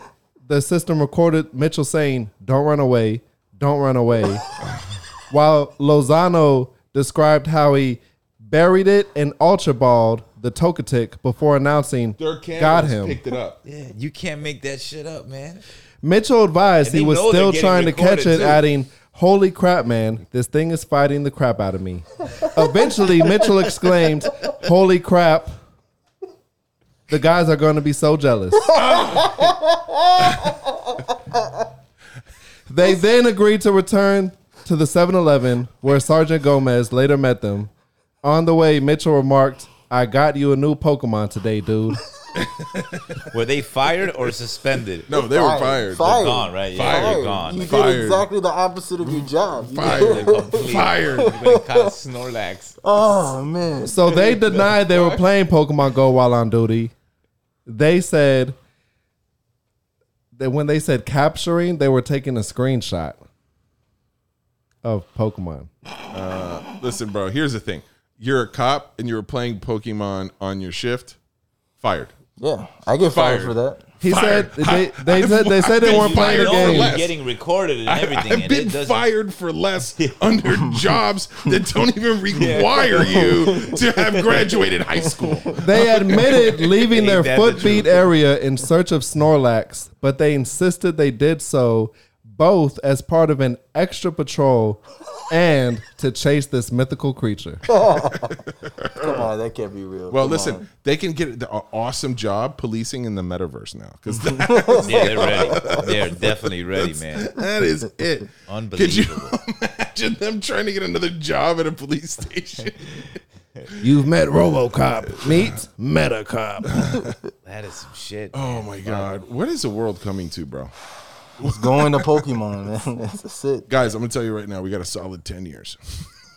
the system recorded Mitchell saying, "Don't run away, don't run away," while Lozano described how he buried it and ultra balled the Togetic before announcing, their "Got him." picked it up. Yeah, you can't make that shit up, man. Mitchell advised And he was still trying to catch it, too. adding, "Holy crap, man! This thing is fighting the crap out of me." Eventually, Mitchell exclaimed, "Holy crap!" The guys are going to be so jealous. they then agreed to return to the 7 Eleven where Sergeant Gomez later met them. On the way, Mitchell remarked, I got you a new Pokemon today, dude. Were they fired or suspended? No, they were fired. Fired. Gone, right? Yeah, Fired. they're gone. You Fired. did exactly the opposite of your job. You- Fired. Complete. Fired. You would've caught a Snorlax. Oh man. So they denied they were playing Pokemon Go while on duty. They said that when they said capturing, they were taking a screenshot of Pokemon. Uh, listen, bro. Here's the thing: you're a cop and you were playing Pokemon on your shift. Fired. Yeah, I get fired, Fired. for that. He Fired. said they, they said they said they weren't playing the fired know for game. you're less. getting recorded and everything. I've and been it doesn't- fired for less under jobs that don't even require you to have graduated high school. They admitted leaving their Ain't that the footbeat truth? area in search of Snorlax, but they insisted they did so both as part of an extra patrol and to chase this mythical creature. Come on, that can't be real. Well, Come listen, on. they can get an awesome job policing in the metaverse now because Yeah, they're ready. They're definitely ready, man. that is it. Unbelievable. Could you imagine them trying to get another job at a police station? You've met RoboCop. Meet MetaCop. That is some shit. Oh my god, what is the world coming to, bro? It's going to Pokemon, man. That's it. Guys, I'm gonna tell you right now, we got a solid ten years.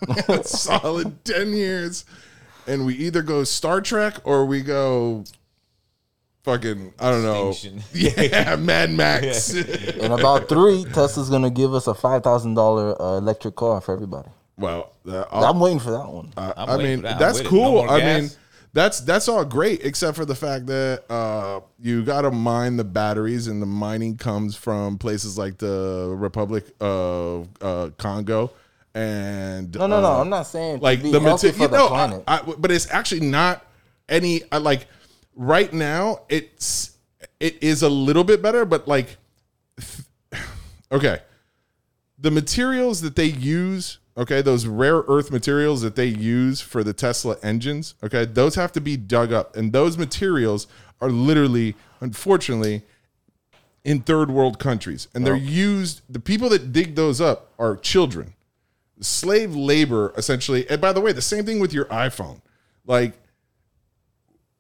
solid ten years, and we either go Star Trek or we go fucking I don't know. Extinction. Yeah, Mad Max. In about three, Tesla's gonna give us a five thousand dollar uh, electric car for everybody. well, uh, I'll- I'm waiting for that one. I- I'm I waiting mean, that. That's with it. No cool. more I gas. mean, that's that's all great, except for the fact that uh, you got to mine the batteries, and the mining comes from places like the Republic of uh, Congo. And no, no, no. uh, I'm not saying like the material, for the no, planet. I, I- but it's actually not any. I like right now. It's it is a little bit better, but like, okay, the materials that they use, okay, those rare earth materials that they use for the Tesla engines, okay, those have to be dug up, and those materials are literally, unfortunately. In third world countries, and they're oh. used. The people that dig those up are children. Slave labor essentially. And by the way the same thing with your iphone. Like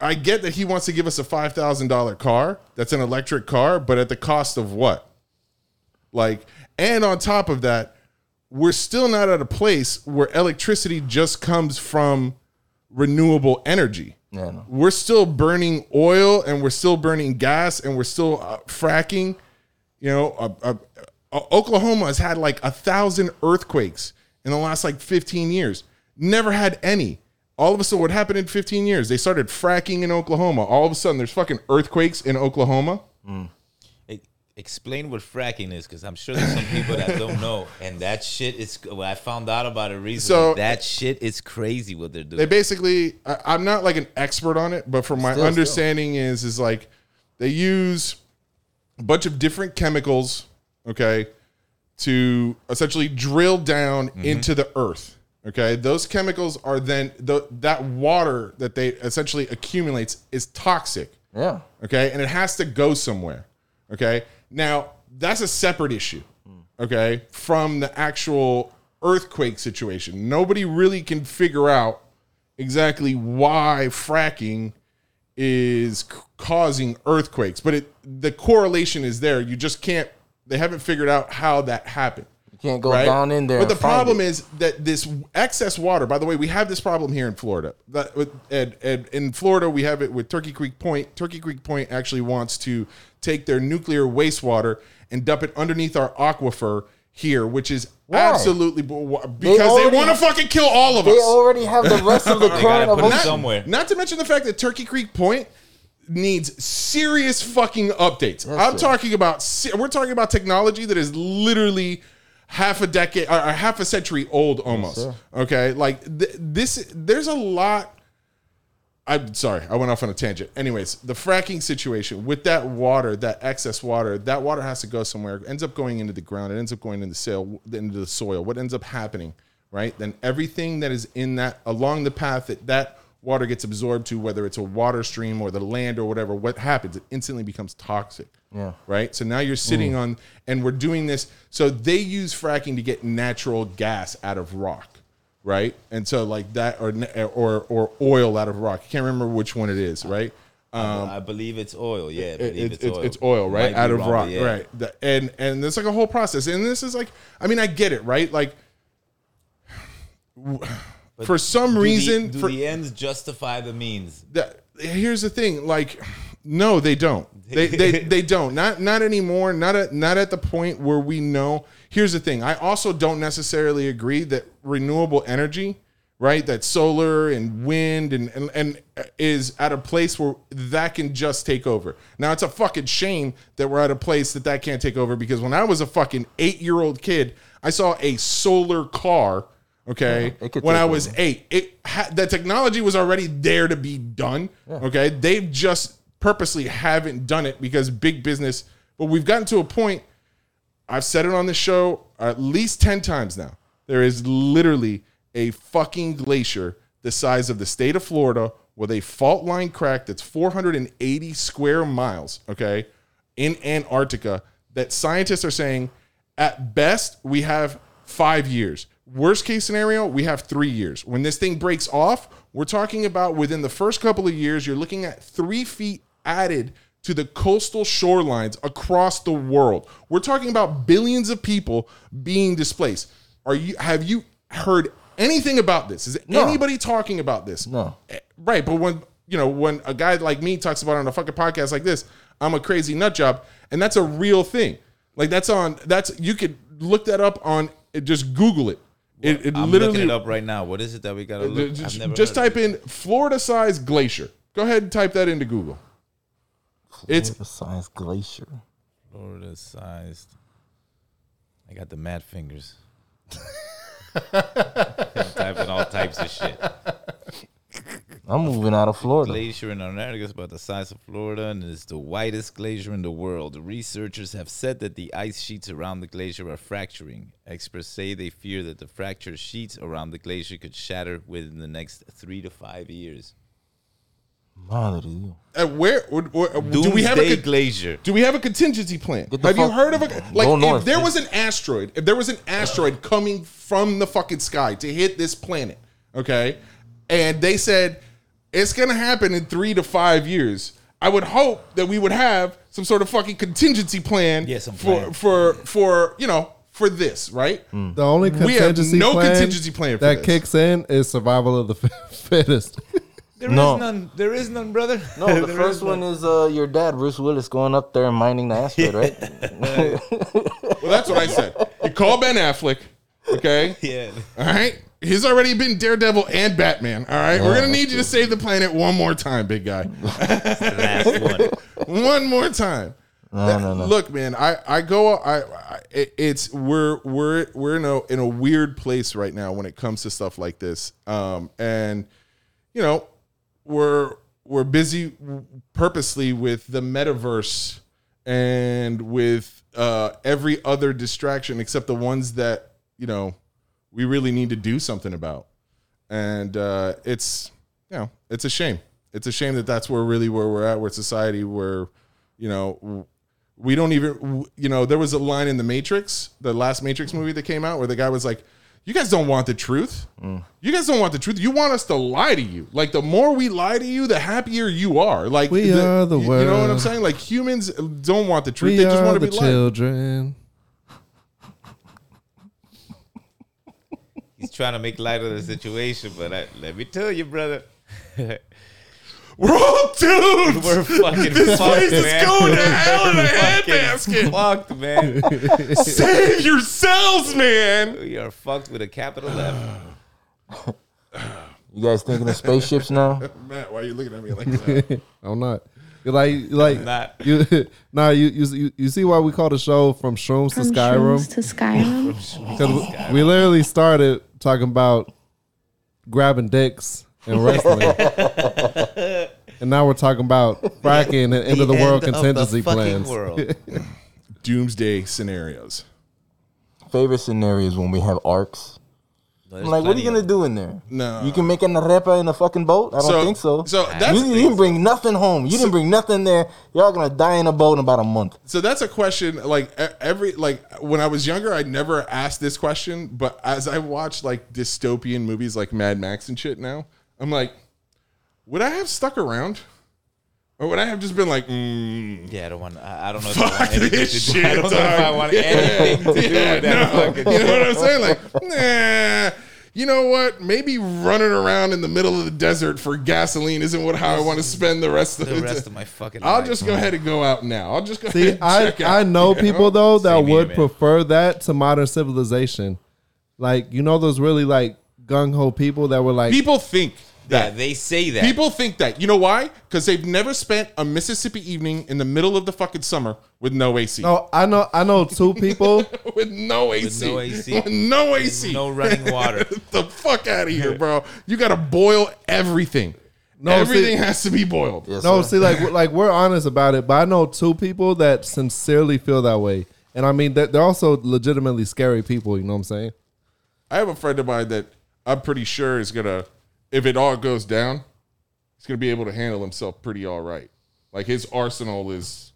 i get that he wants to give us a $5000 car that's an electric car but at the cost of what? Like and on top of that we're still not at a place where electricity just comes from renewable energy Yeah, no. we're still burning oil and we're still burning gas and we're still uh, fracking. You know, uh, uh, uh, Oklahoma has had like a thousand earthquakes in the last like 15 years. Never had any. All of a sudden, what happened in 15 years? They started fracking in Oklahoma. All of a sudden, there's fucking earthquakes in Oklahoma. E- Explain what fracking is, because I'm sure there's some people that don't know. And that shit is. Well, I found out about it recently. So- that shit is crazy what they're doing. They basically, I, I'm not like an expert on it, but from my Still, understanding is, is like they use a bunch of different chemicals, okay, to essentially drill down mm-hmm. into the earth. Okay, those chemicals are then the, that water that they essentially accumulates is toxic. Yeah. Okay, and it has to go somewhere. Okay. Now, that's a separate issue. Okay. From the actual earthquake situation. Nobody really can figure out exactly why fracking is c- causing earthquakes, but it the correlation is there. You just can't they haven't figured out how that happened. You can't go down in there. But the problem it. is that this excess water. By the way, we have this problem here in Florida. That with and, and in Florida we have it with Turkey Creek Point. Turkey Creek Point actually wants to take their nuclear wastewater and dump it underneath our aquifer here, which is absolutely because they, already- want to fucking kill all of they us. They already have the rest of the They current of put it ocean. somewhere. Not to mention the fact that Turkey Creek Point needs serious fucking updates. I'm sir. talking about we're talking about technology that is literally half a decade or half a century old almost. sir. okay, like th- this there's a lot I'm sorry, I went off on a tangent. Anyways, the fracking situation with that water, that excess water, that water has to go somewhere. It ends up going into the ground. It ends up going into the soil. Into the soil. What ends up happening, right? Then everything that is in that along the path that that water gets absorbed to, whether it's a water stream or the land or whatever, what happens? It instantly becomes toxic. Yeah. Right. So now you're sitting on, and we're doing this. So they use fracking to get natural gas out of rock right? And so like that, or or or oil out of rock. I can't remember which one it is, right? Um, I believe it's oil. Yeah, it- believe it's, it's, it's, oil. it's oil, right? Might Out of rock, yeah. right? The- and and there's like a whole process, and this is like, I mean, I get it, right? Like, for some Do the- reason, do for the ends justify the means? that here's the thing like no they don't. They, they they don't. Not not anymore not at not at the point where we know. Here's the thing i also don't necessarily agree that renewable energy right that solar and wind and and, and is at a place where that can just take over. Now it's a fucking shame that we're at a place that that can't take over because when i was a fucking eight year old kid i saw a solar car okay? Could when i was over. eight it ha- the technology was already there to be done okay? They've just purposely haven't done it because big business but we've gotten to a point i've said it on the show at least 10 times now there is literally a fucking glacier the size of the state of florida with a fault line crack that's 480 square miles okay in antarctica that scientists are saying at best we have five years worst case scenario we have three years. When this thing breaks off we're talking about within the first couple of years you're looking at three feet added to the coastal shorelines across the world. We're talking about billions of people being displaced. Are you have you heard anything about this? Is No. anybody talking about this? No. Eh, right but when you know when a guy like me talks about it on a fucking podcast like this i'm a crazy nut job and that's a real thing. Like that's on that's you could look that up on just google it it, it I'm literally looking it up right now. What is it that we gotta look? Just, never just type in florida size glacier go ahead and type that into google it's the size glacier. Florida sized. I got the mad fingers. typing all types of shit. I'm moving out of Florida. Glacier in Antarctica is about the size of Florida and is the widest glacier in the world. Researchers have said that the ice sheets around the glacier are fracturing. Experts say they fear that the fractured sheets around the glacier could shatter within the next three to five years. Madre de uh, where, where- where- do we have a con- glacier? do we have a contingency plan Get the have you heard of a like Go if north. there was an asteroid if there was an asteroid coming from the fucking sky to hit this planet okay and they said it's gonna happen in three to five years i would hope that we would have some sort of fucking contingency plan Yeah, some for plan. for for you know for this right The only We have contingency no plan contingency plan for that this. kicks in is survival of the fittest. There is No. none. There is none, brother. No, the first is one none. is uh, your dad, Bruce Willis, going up there and mining the asteroid, right? well that's what i said you call ben affleck okay Yeah. All right. He's already been Daredevil and Batman. All right. We're going to need you to save the planet one more time, big guy. Last one. one more time. No, no, no. Look, man, I, I go, I, I, it's, we're, we're, we're in a, in a weird place right now when it comes to stuff like this. Um, and, you know, we're, we're busy purposely with the metaverse and with uh, every other distraction except the ones that, you know, we really need to do something about. And uh, it's, you know, it's a shame. It's a shame that that's where really where we're at, where society, where, you know, We don't even, you know, there was a line in the Matrix, the last Matrix movie that came out, where the guy was like, "You guys don't want the truth. You guys don't want the truth. You want us to lie to you. Like the more we lie to you, the happier you are. Like We are the you, you know what I'm saying? Like humans don't want the truth. We they just want to the be lied. He's trying to make light of the situation, but I, let me tell you, brother, We're all doomed. we're fucking this fucked, place is going to hell in a Fucking handbasket. fucked, man. Save yourselves, man. we are fucked with a capital F. You guys thinking of spaceships now? Matt, why are you looking at me like that? I'm not. You're like, you're like Not. you. Nah, you, you you you see why we call the show from Shrooms From to Shrooms Skyrim? to Skyrim. Because we, we literally started talking about grabbing dicks and wrestling, and now we're talking about fracking and end of the world of contingency the plans. world. Doomsday scenarios. Favorite scenarios when we have arcs. I'm like, what are you gonna do in there? No. You can make an arepa in a fucking boat? I don't think so. So that's you, you didn't bring nothing home. You didn't bring nothing there. Y'all gonna die in a boat in about a month. so that's a question. Like e- every like when I was younger, I never asked this question. But as I watch like dystopian movies like Mad Max and shit now, I'm like, would I have stuck around, or would I have just been like, mm, Yeah, I don't want. I, I don't know. If I Fuck want anything this to do. I shit, don't know if I dog. want anything to do with that no, fucking. you know what I'm saying? Like, nah. You know what? Maybe running around in the middle of the desert for gasoline isn't what how I want to spend the rest of The the rest of my fucking. I'll life. just go ahead and go out now. I'll just go See, ahead and I check out. I know you people though that Same would man. prefer that to modern civilization. Like you know those really like gung ho people that were like People think Yeah, that. they say that. People think that. You know why? Because they've never spent a Mississippi evening in the middle of the fucking summer with no AC. No, I know I know two people. with no AC. no AC. With no AC. no running water. the fuck out of here, bro. You got to boil everything. No, everything see- has to be boiled. Yes, No, sir. see, like like we're honest about it, but I know two people that sincerely feel that way, and I mean they're, they're also legitimately scary people. You know what I'm saying? I have a friend of mine that I'm pretty sure is gonna, if it all goes down, he's gonna be able to handle himself pretty all right. Like his arsenal is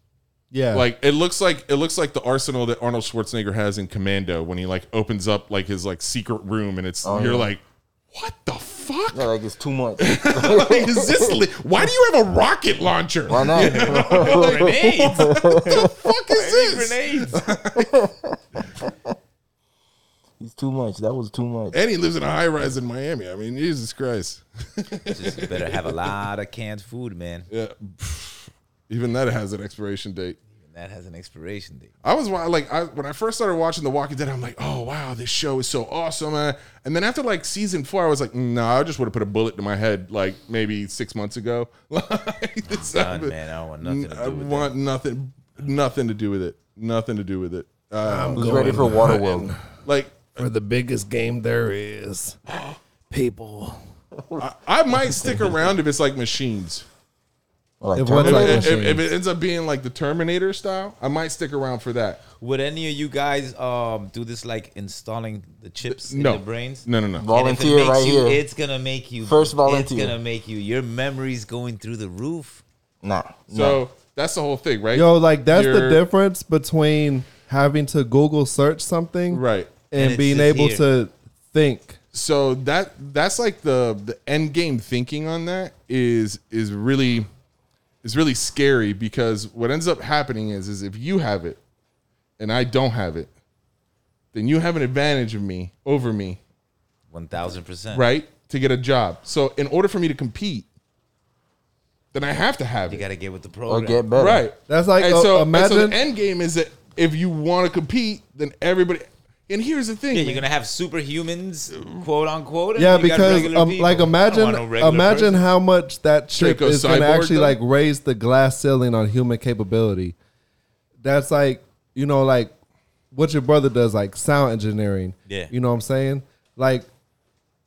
Yeah, like it looks like it looks like the arsenal that Arnold Schwarzenegger has in Commando when he like opens up like his like secret room and it's Oh, you're yeah. like, what the fuck? Yeah, like it's too much. like, is this? Li- Why do you have a rocket launcher? Why not? grenades. the fuck is this? grenades. He's too much. That was too much. And he lives in a high rise in Miami. I mean, Jesus Christ. Just you better have a lot of canned food, man. Yeah. Even that has an expiration date. And that has an expiration date. I was like, I, when I first started watching The Walking Dead, I'm like, oh wow, this show is so awesome. Man. And then after like season four, I was like, no, I just would have put a bullet to my head like maybe six months ago. like, this Done, happened. man. I don't want nothing to I do with want nothing, nothing to do with it. Nothing to do with it. Um, Who's ready for Waterworld? like, for the biggest game there is, people. I, I might stick around if it's like machines. Like If what's If, like Terminator? if- if- if it ends up being like the Terminator style, I might stick around for that. that. Would any of you guys um do this like installing the chips No, in the brains? no, no, no. And if it Volunteer makes right you, here. It's gonna make you First volunteer. It's gonna make you your memories going through the roof. Nah. So that's the whole thing, right? Yo, like that's the You're- difference between having to Google search something, Right. And, And being able here. to think. So that that's like the the end game thinking on that is is really is really scary because what ends up happening is is if you have it and I don't have it, then you have an advantage of me over me, One thousand percent. right? To get a job. So in order for me to compete, then I have to have You it. You gotta get with the Or program. get better. Right. That's like and uh, so, and so imagine. the end game is that if you want to compete, then everybody. And here's the thing. Yeah, man. you're gonna have superhumans, quote unquote. yeah, because um, like imagine no imagine person. how much that chip is going to actually though? like raise the glass ceiling on human capability. That's like you know like what your brother does like sound engineering. Yeah. you know what I'm saying? Like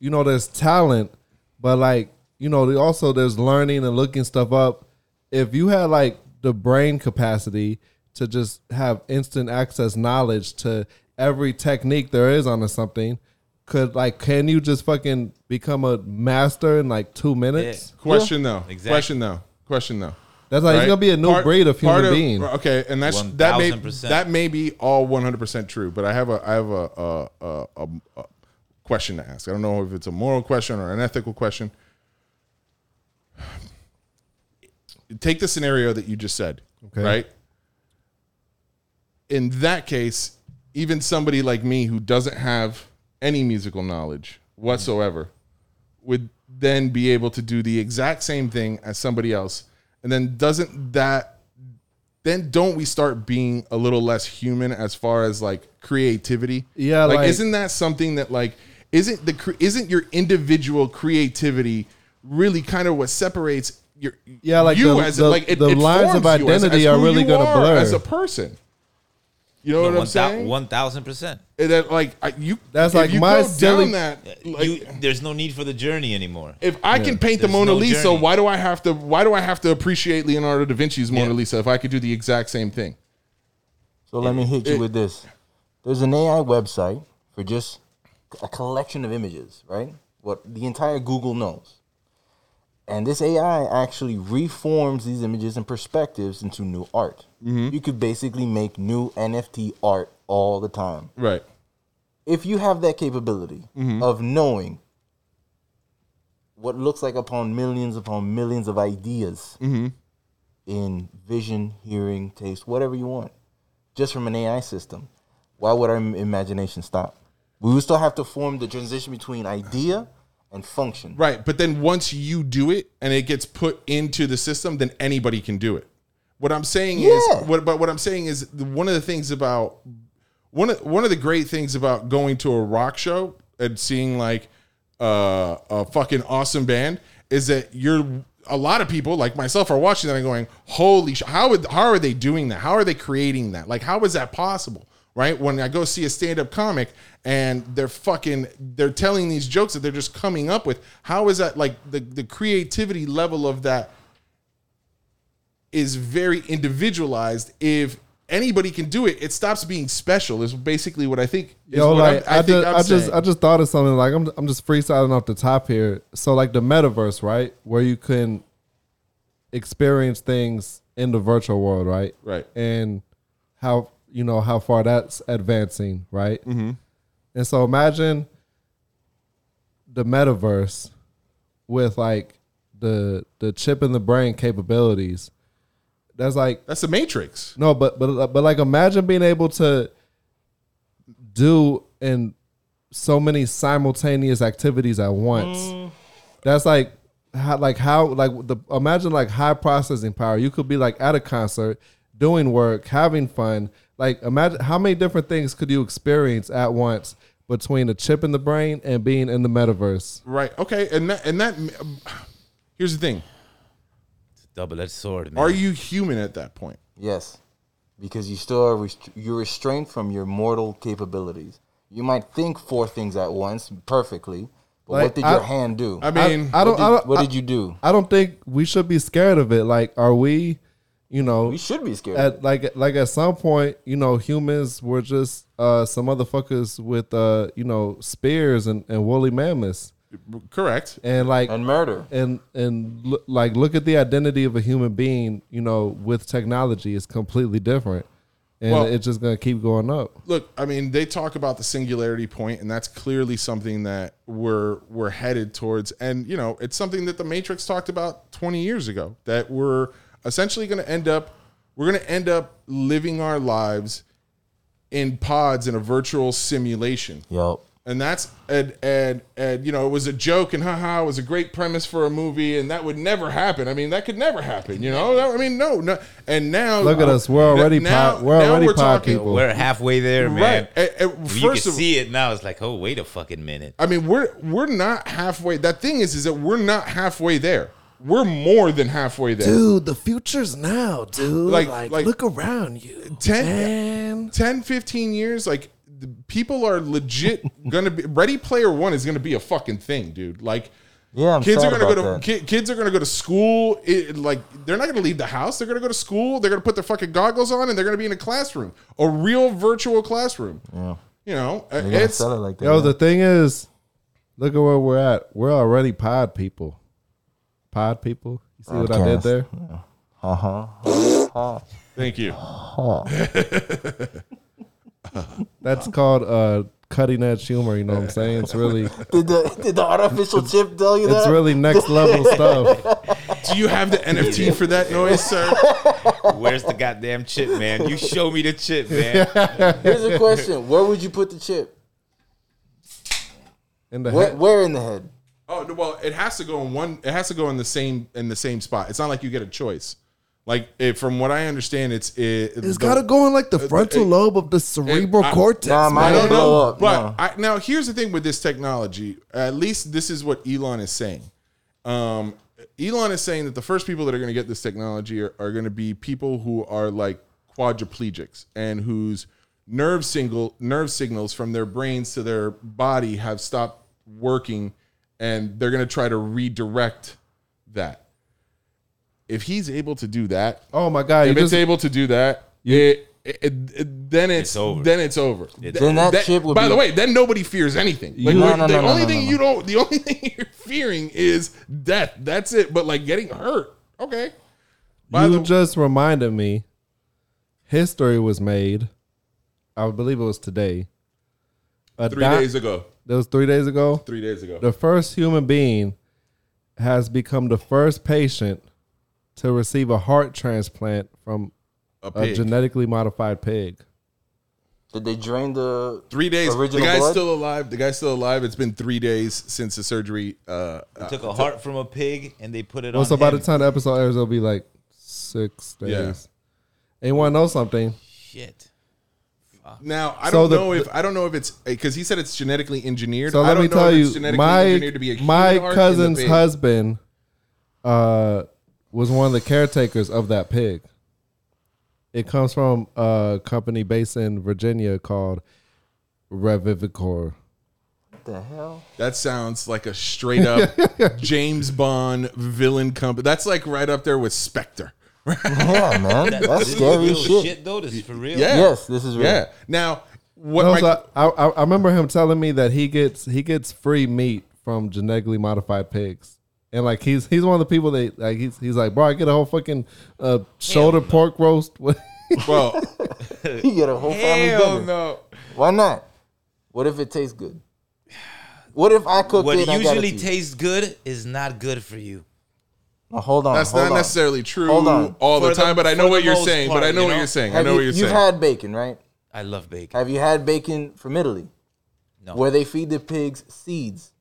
you know there's talent, but like you know there also there's learning and looking stuff up. If you had like the brain capacity to just have instant access knowledge to every technique there is on something, could like can you just fucking become a master in like two minutes? Question though. Exactly. Question though. Question though. That's like it's right? gonna be a new breed of human part being. Okay, and that's that may that may be all one hundred percent true. But I have a I have a a, a, a a question to ask. I don't know if it's a moral question or an ethical question. Take the scenario that you just said, Okay. right? In that case, even somebody like me who doesn't have any musical knowledge whatsoever would then be able to do the exact same thing as somebody else. And then doesn't that then don't we start being a little less human as far as like creativity? Yeah, like, like- isn't that something that like isn't the cre- isn't your individual creativity really kind of what separates your Yeah, like you the- as the- like it, the it lines of you as- identity as are really gonna blur. as a person. You know what I'm One thou- saying? One thousand percent. And that like I, you That's like you my go silly- down that like, You, there's no need for the journey anymore. if I can paint the Mona no Lisa, journey. why do I have to why do I have to appreciate Leonardo da Vinci's Mona Yeah. Lisa if I could do the exact same thing? So let me hit you with this. There's an AI website for just a collection of images, right? What the entire Google knows. And this AI actually reforms these images and perspectives into new art. Mm-hmm. You could basically make new NFT art all the time. Right. If you have that capability mm-hmm. of knowing what looks like upon millions upon millions of ideas mm-hmm. in vision, hearing, taste, whatever you want, just from an AI system, why would our imagination stop? We would still have to form the transition between idea and function. Right. But then once you do it and it gets put into the system, then anybody can do it. What I'm saying Yeah. is what but what I'm saying is one of the things about one of one of the great things about going to a rock show and seeing like uh, a fucking awesome band is that you're a lot of people like myself are watching that and going, holy sh- how would how are they doing that? How are they creating that? Like how is that possible? Right? When I go see a stand-up comic and they're fucking they're telling these jokes that they're just coming up with, how is that like the, the creativity level of that is very individualized. If anybody can do it, it stops being special. Is basically what I think. Is Yo, what like I'm- I, think just, I'm just. I just thought of something. Like I'm, I'm just freestyling off the top here. So like the metaverse, right, where you can experience things in the virtual world, right, Right. and how you know how far that's advancing, right. Mm-hmm. And so imagine the metaverse with like the the chip in the brain capabilities. That's like That's the Matrix. no, but but but like imagine being able to do in so many simultaneous activities at once. That's like how like how like the imagine like high processing power. You could be like at a concert, doing work, having fun. Like imagine how many different things could you experience at once between a chip in the brain and being in the metaverse. Right. Okay. And that and that here's the thing. It's a Double edged sword, man. Are you human at that point? Yes, because you still are rest- you're restrained from your mortal capabilities. You might think four things at once perfectly, but Like, what did I- your hand do? I mean, I don't. what did, I don't. what did you do? I don't think we should be scared of it. Like, are we? You know, We should be scared. at like like at some point, you know, humans were just uh some motherfuckers with uh you know spears and, and woolly mammoths correct. and like and murder. and and look, like look at the identity of a human being. You know, with technology, it's completely different, and Well- it's just gonna keep going up. Look, I mean, they talk about the singularity point, and that's clearly something that we're we're headed towards. And you know, it's something that the Matrix talked about 20 years ago. That we're essentially going to end up we're going to end up living our lives in pods in a virtual simulation. Yup. and that's and and and you know it was a joke and haha it was a great premise for a movie and that would never happen i mean that could never happen you know i mean no no and now Look at us, we're already pod- we're already pod talking people. We're halfway there, man. right and- and you can of see it now. It's like, oh, wait a fucking minute. i mean we're we're not halfway that thing is is that we're not halfway there we're more than halfway there Dude, the future's now, dude. Like- Like, like- look around you, 10 10 15 years like people are legit gonna be ready player one is gonna be a fucking thing dude like Yeah, I'm kids are gonna go to ki- kids are gonna go to school it, like they're not gonna leave the house they're gonna go to school they're gonna put their fucking goggles on and they're gonna be in a classroom a real virtual classroom Yeah. you know uh, it's it like that. Yo, man. the thing is, look at where we're at. We're already pod people. Pod people. You see what I did Podcast. there? Uh huh. Thank you. That's called uh, cutting edge humor. You know what I'm saying? It's really, Did the did the artificial chip tell you that? it's really next level stuff. Do you have the NFT for that noise, sir? Where's the goddamn chip, man? You show me the chip, man. Here's a question: Where would you put the chip? In the Where, head. where in the head? Oh no, well, it has to go in one. It has to go in the same in the same spot. It's not like you get a choice. Like it, from what I understand, it's it, It's got to go in like the frontal lobe of the cerebral I- cortex. Nah, man. I don't know, up, but no. I, now here's the thing with this technology. At least this is what Elon is saying. Um, Elon is saying that the first people that are going to get this technology are, are going to be people who are like quadriplegics and whose nerve single nerve signals from their brains to their body have stopped working, and they're going to try to redirect that. If he's able to do that, Oh my god! If it's just, able to do that, it, it, it- then it's, It's over. Then it's over. Then that chip would By be- the way, then nobody fears anything. Like, No, what- no, the no, no, only no, thing no, you don't, the only thing you're fearing is death. That's it. But like getting hurt, okay. By you the just reminded me. History was made. I believe it was today. A three doc- days ago, That was three days ago. three days ago, The first human being has become the first patient to receive a heart transplant from a a genetically modified pig. Did they drain the three days. original the guy's blood? still alive. The guy's still alive. It's been three days since the surgery. Uh, They took a heart from a pig and they put it Well, on so by him. the time the episode airs, it'll be like six days. Yeah. And you want to know something? Shit. Now I So don't the- know if I don't know if it's because he said it's genetically engineered. So I let don't me know tell if you, genetically my engineered to be a human my heart in the cousin's pig. husband uh, was one of the caretakers of that pig. It comes from a company based in Virginia called Revivicor. the hell? That sounds like a straight up James Bond villain company. That's like right up there with Spectre. Yeah, man, That- that's this is scary real shit. shit. though. This is for real. Yeah. Yes, this is real. Yeah. Now, what No, my, so I, I, I remember him telling me that he gets he gets free meat from genetically modified pigs. And like he's he's one of the people that like he's he's like, bro, I get a whole fucking uh, shoulder no. pork roast. well, You get a whole family Hell dinner. no. Why not? What if it tastes good? What if I cook What it? and I got usually it to you? tastes good is not good for you. Now, hold on. that's hold not on. necessarily true Hold on. all the For the- time, but I know for what you're most saying. but I know you what know? you're saying. I Have know you, what you're saying. you've saying. had bacon, right? I love bacon. Have you had bacon from Italy? No. Where they feed the pigs seeds,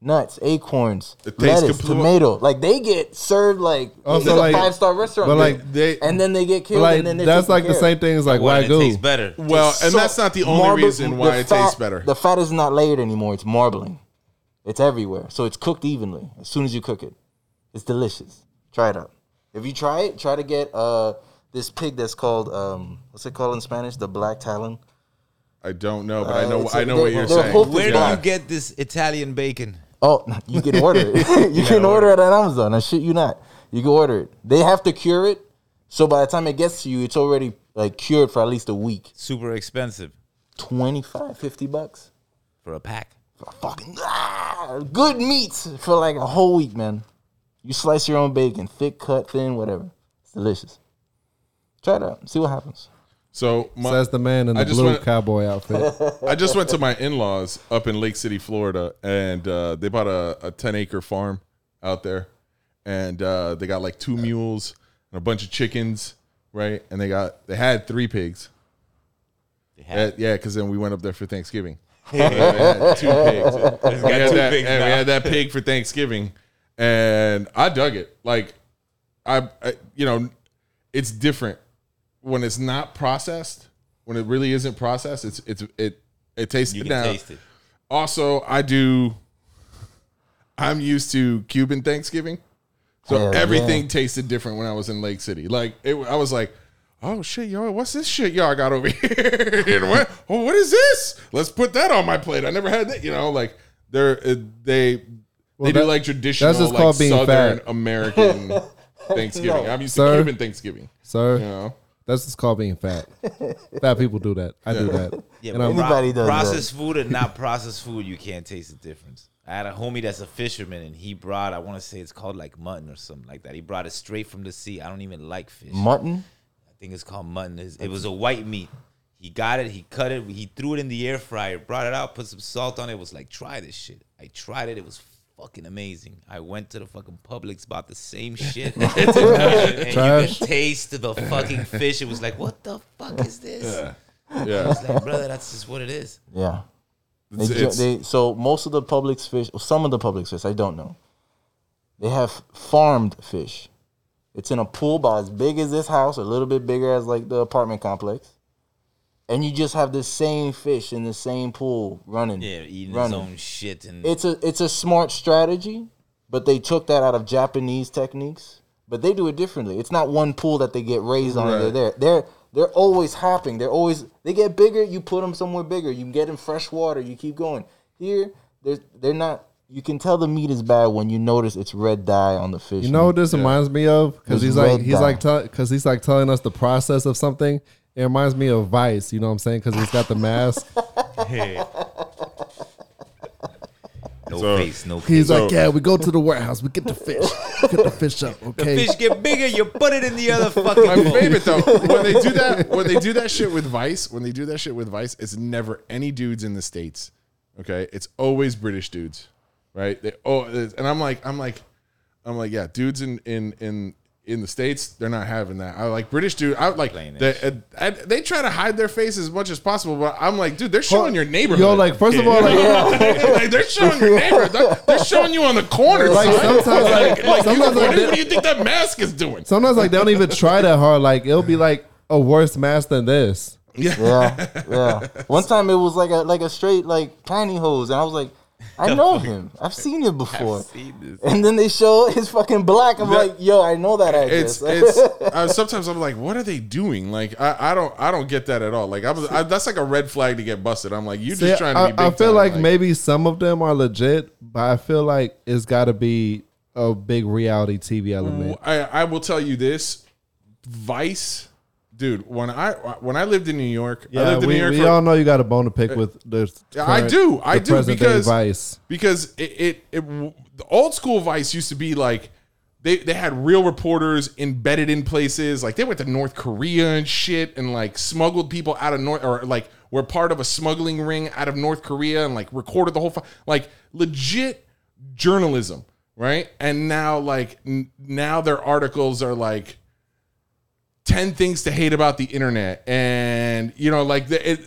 nuts, acorns, It tastes lettuce, complete- tomato. Like they get served like Oh, it's so a like- five star restaurant. but like they- and then they get But killed. like and then they're that's taken like the care same thing as like What, it wagyu. tastes better. well, and So, that's not the only marble- reason why the it tastes fat- better. The fat is not layered anymore; it's marbling. It's everywhere, so it's cooked evenly as soon as you cook it. It's delicious. Try it out. If you try it, try to get uh this pig that's called um what's it called in Spanish? The black talon. I don't know, but I Uh, know it's I a- know they're- what you're they're saying. hoof Where do black. you get this Italian bacon? Oh, you can order it. you can order it at Amazon. I shit you not. You can order it. They have to cure it, so by the time it gets to you, it's already like cured for at least a week. Super expensive 25, 50 bucks. for a pack. fucking ah, good meats for like a whole week, man. You slice your own bacon, thick cut, thin, whatever. It's delicious. Try it out. See what happens. So my, Says the man in I the just blue went- cowboy outfit. I just went to my in-laws up in Lake City, Florida, and uh, they bought a, a 10 acre farm out there, and uh, they got like two mules and a bunch of chickens, right? And they got they had three pigs. They Yeah, yeah, because then we went up there for Thanksgiving. Yeah, they had two pigs. We had, two that, pigs and we had that pig for Thanksgiving, and I dug it. Like, I, I, you know, it's different when it's not processed. When it really isn't processed, it's it's it it tastes You can now. taste it. Also, I do. I'm used to Cuban Thanksgiving, so Hell everything yeah. tasted different when I was in Lake City. Like it, I was like, "Oh shit, yo, what's this shit y'all got over here? And what, oh, what is this? Let's put that on my plate. I never had that. You know, like they're uh, they Well, they do like traditional just like called being Southern fat. American Thanksgiving. I'm used Sir? to Cuban Thanksgiving. Sir, You know, That's just called being fat. fat people do that. I do that. Yeah, And but I'm- pro- Anybody does that. processed food and not processed food, you can't taste the difference. I had a homie that's a fisherman, and he brought, I want to say it's called like mutton or something like that. He brought it straight from the sea. I don't even like fish. Mutton. I think it's called mutton. It's- It was a white meat. He got it, he cut it, he threw it in the air fryer, brought it out, put some salt on it. Was like, try this shit. I tried it. It was fucking amazing. I went to the fucking Publix, bought the same shit, and you could taste the fucking fish. It was like, what the fuck is this? Yeah. It's like, brother, that's just what it is. Yeah. They, It's- ju- it's- they so most of the Publix fish, or some of the Publix fish, I don't know. They have farmed fish. It's in a pool about as big as this house, a little bit bigger as like the apartment complex, and you just have the same fish in the same pool running. Yeah, eating running. his own shit and It's a it's a smart strategy, but they took that out of Japanese techniques. But they do it differently. It's not one pool that they get raised on. Right. They're there. They're they're always hopping. They're always they get bigger. You put them somewhere bigger. You get in fresh water. You keep going. Here, they're they're not. You can tell the meat is bad when you notice it's red dye on the fish. You know what this reminds me of? Because he's like he's dye. like because he's like telling us the process of something. It reminds me of Vice. You know what I'm saying? Because he's got the mask. no So- face, no He's face. like, yeah, we go to the warehouse, we get the fish, get the fish up, okay? Fish get bigger, you put it in the other fucking My bowl. favorite though, when they do that, when they do that shit with Vice, when they do that shit with Vice, it's never any dudes in the states. Okay, it's always British dudes, right? They oh, and I'm like, I'm like, I'm like, yeah, dudes in in in in the states, they're not having that. I like British dude. I like they, uh, I- they try to hide their face as much as possible, but I'm like, dude, they're showing your neighborhood. Yo, like first of all, like, like they're showing your neighborhood. They're, they're showing you on the corner. Like, son. sometimes, like, like, you- sometimes, what, like, do- what do you think that mask is doing? sometimes like they don't even try that hard. Like it'll be like a worse mask than this. Yeah, yeah. One time it was like a like a straight like pantyhose, and I was like, I know him. I've seen it before. See this. And then they show his fucking black. I'm like, yo, I know that it's address. it's uh, sometimes I'm like, what are they doing? Like I, I don't I don't get that at all. Like I was I, that's like a red flag to get busted. I'm like, you See, just trying to I, be. Big I feel time. like, maybe some of them are legit, but I feel like it's got to be a big reality TV element. I I will tell you this, Vice, dude. When I when I lived in New York, I Yeah, lived in we, New York we for, all know you got a bone to pick with the. Yeah, I do. I do, because- Vice. because it, it, it the old school Vice used to be like they they had real reporters embedded in places like they went to North Korea and shit and like smuggled people out of North or like were part of a smuggling ring out of North Korea and like recorded the whole fu- like legit journalism, right? And now like n- now their articles are like 10 things to hate about the internet. And you know like the it,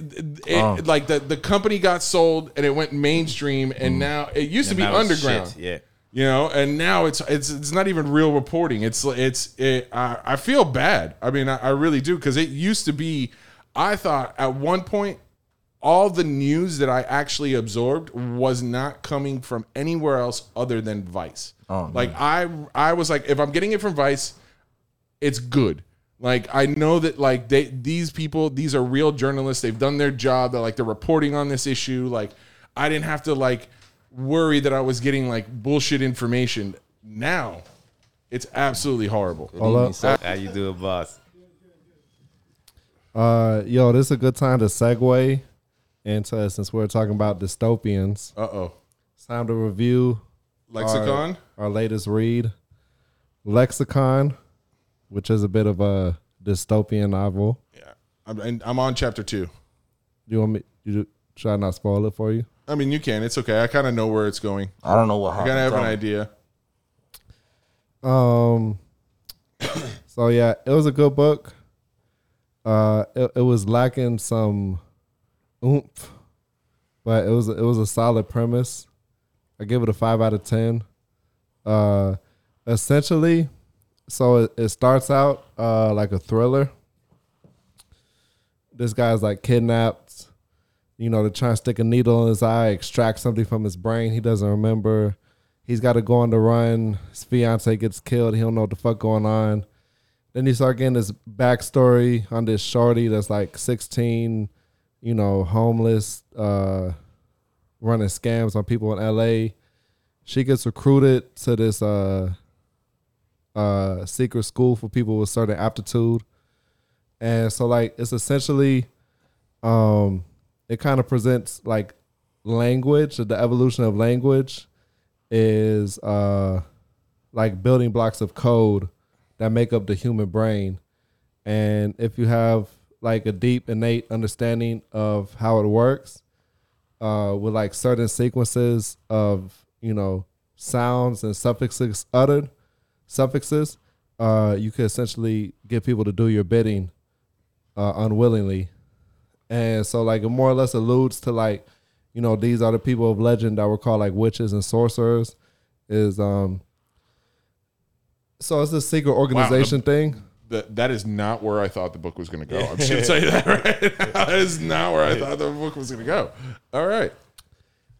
it, like the the company got sold and it went mainstream and now it used to be underground shit, Yeah. you know and now it's it's it's not even real reporting. It's it's it, I, I feel bad. I mean i, I really do because it used to be i thought at one point all the news that i actually absorbed was not coming from anywhere else other than vice. Oh, like i i was like if i'm getting it from vice it's good. Like I know that like they these people these are real journalists. They've done their job. They're like they're reporting on this issue. Like I didn't have to like worry that I was getting like bullshit information. Now it's absolutely horrible. Hold up. How you do it, boss? Uh, yo, this is a good time to segue into since we're talking about dystopians. Uh oh. It's time to review Lexicon. our latest read, Lexicon, which is a bit of a dystopian novel. Yeah. I'm I'm on chapter two. You want me? You should I not spoil it for you? I mean, you can. It's okay. I kind of know where it's going. I don't know what I kind of have an idea. Um. So yeah, it was a good book. Uh, it, it was lacking some oomph, but it was it was a solid premise. I give it a five out of ten. Uh, essentially, so it, it starts out uh like a thriller. This guy's like kidnapped. You know, they're trying to stick a needle in his eye, extract something from his brain. He doesn't remember. He's got to go on the run. His fiance gets killed. He don't know what the fuck going on. Then you start getting this backstory on this shorty that's like 16, you know, homeless, uh, running scams on people in LA. She gets recruited to this uh, uh, secret school for people with certain aptitude. and so like it's essentially, um, it kind of presents like language, the evolution of language is uh like building blocks of code that make up the human brain. And if you have like a deep innate understanding of how it works, uh, with like certain sequences of, you know, sounds and suffixes uttered, suffixes, uh, you could essentially get people to do your bidding uh, unwillingly. And so like it more or less alludes to like, you know, these are the people of legend that were called like witches and sorcerers. Is um so it's a secret organization thing. That that is not where I thought the book was going to go. I'm just going to tell you that right. now. that is not where I thought the book was going to go. All right.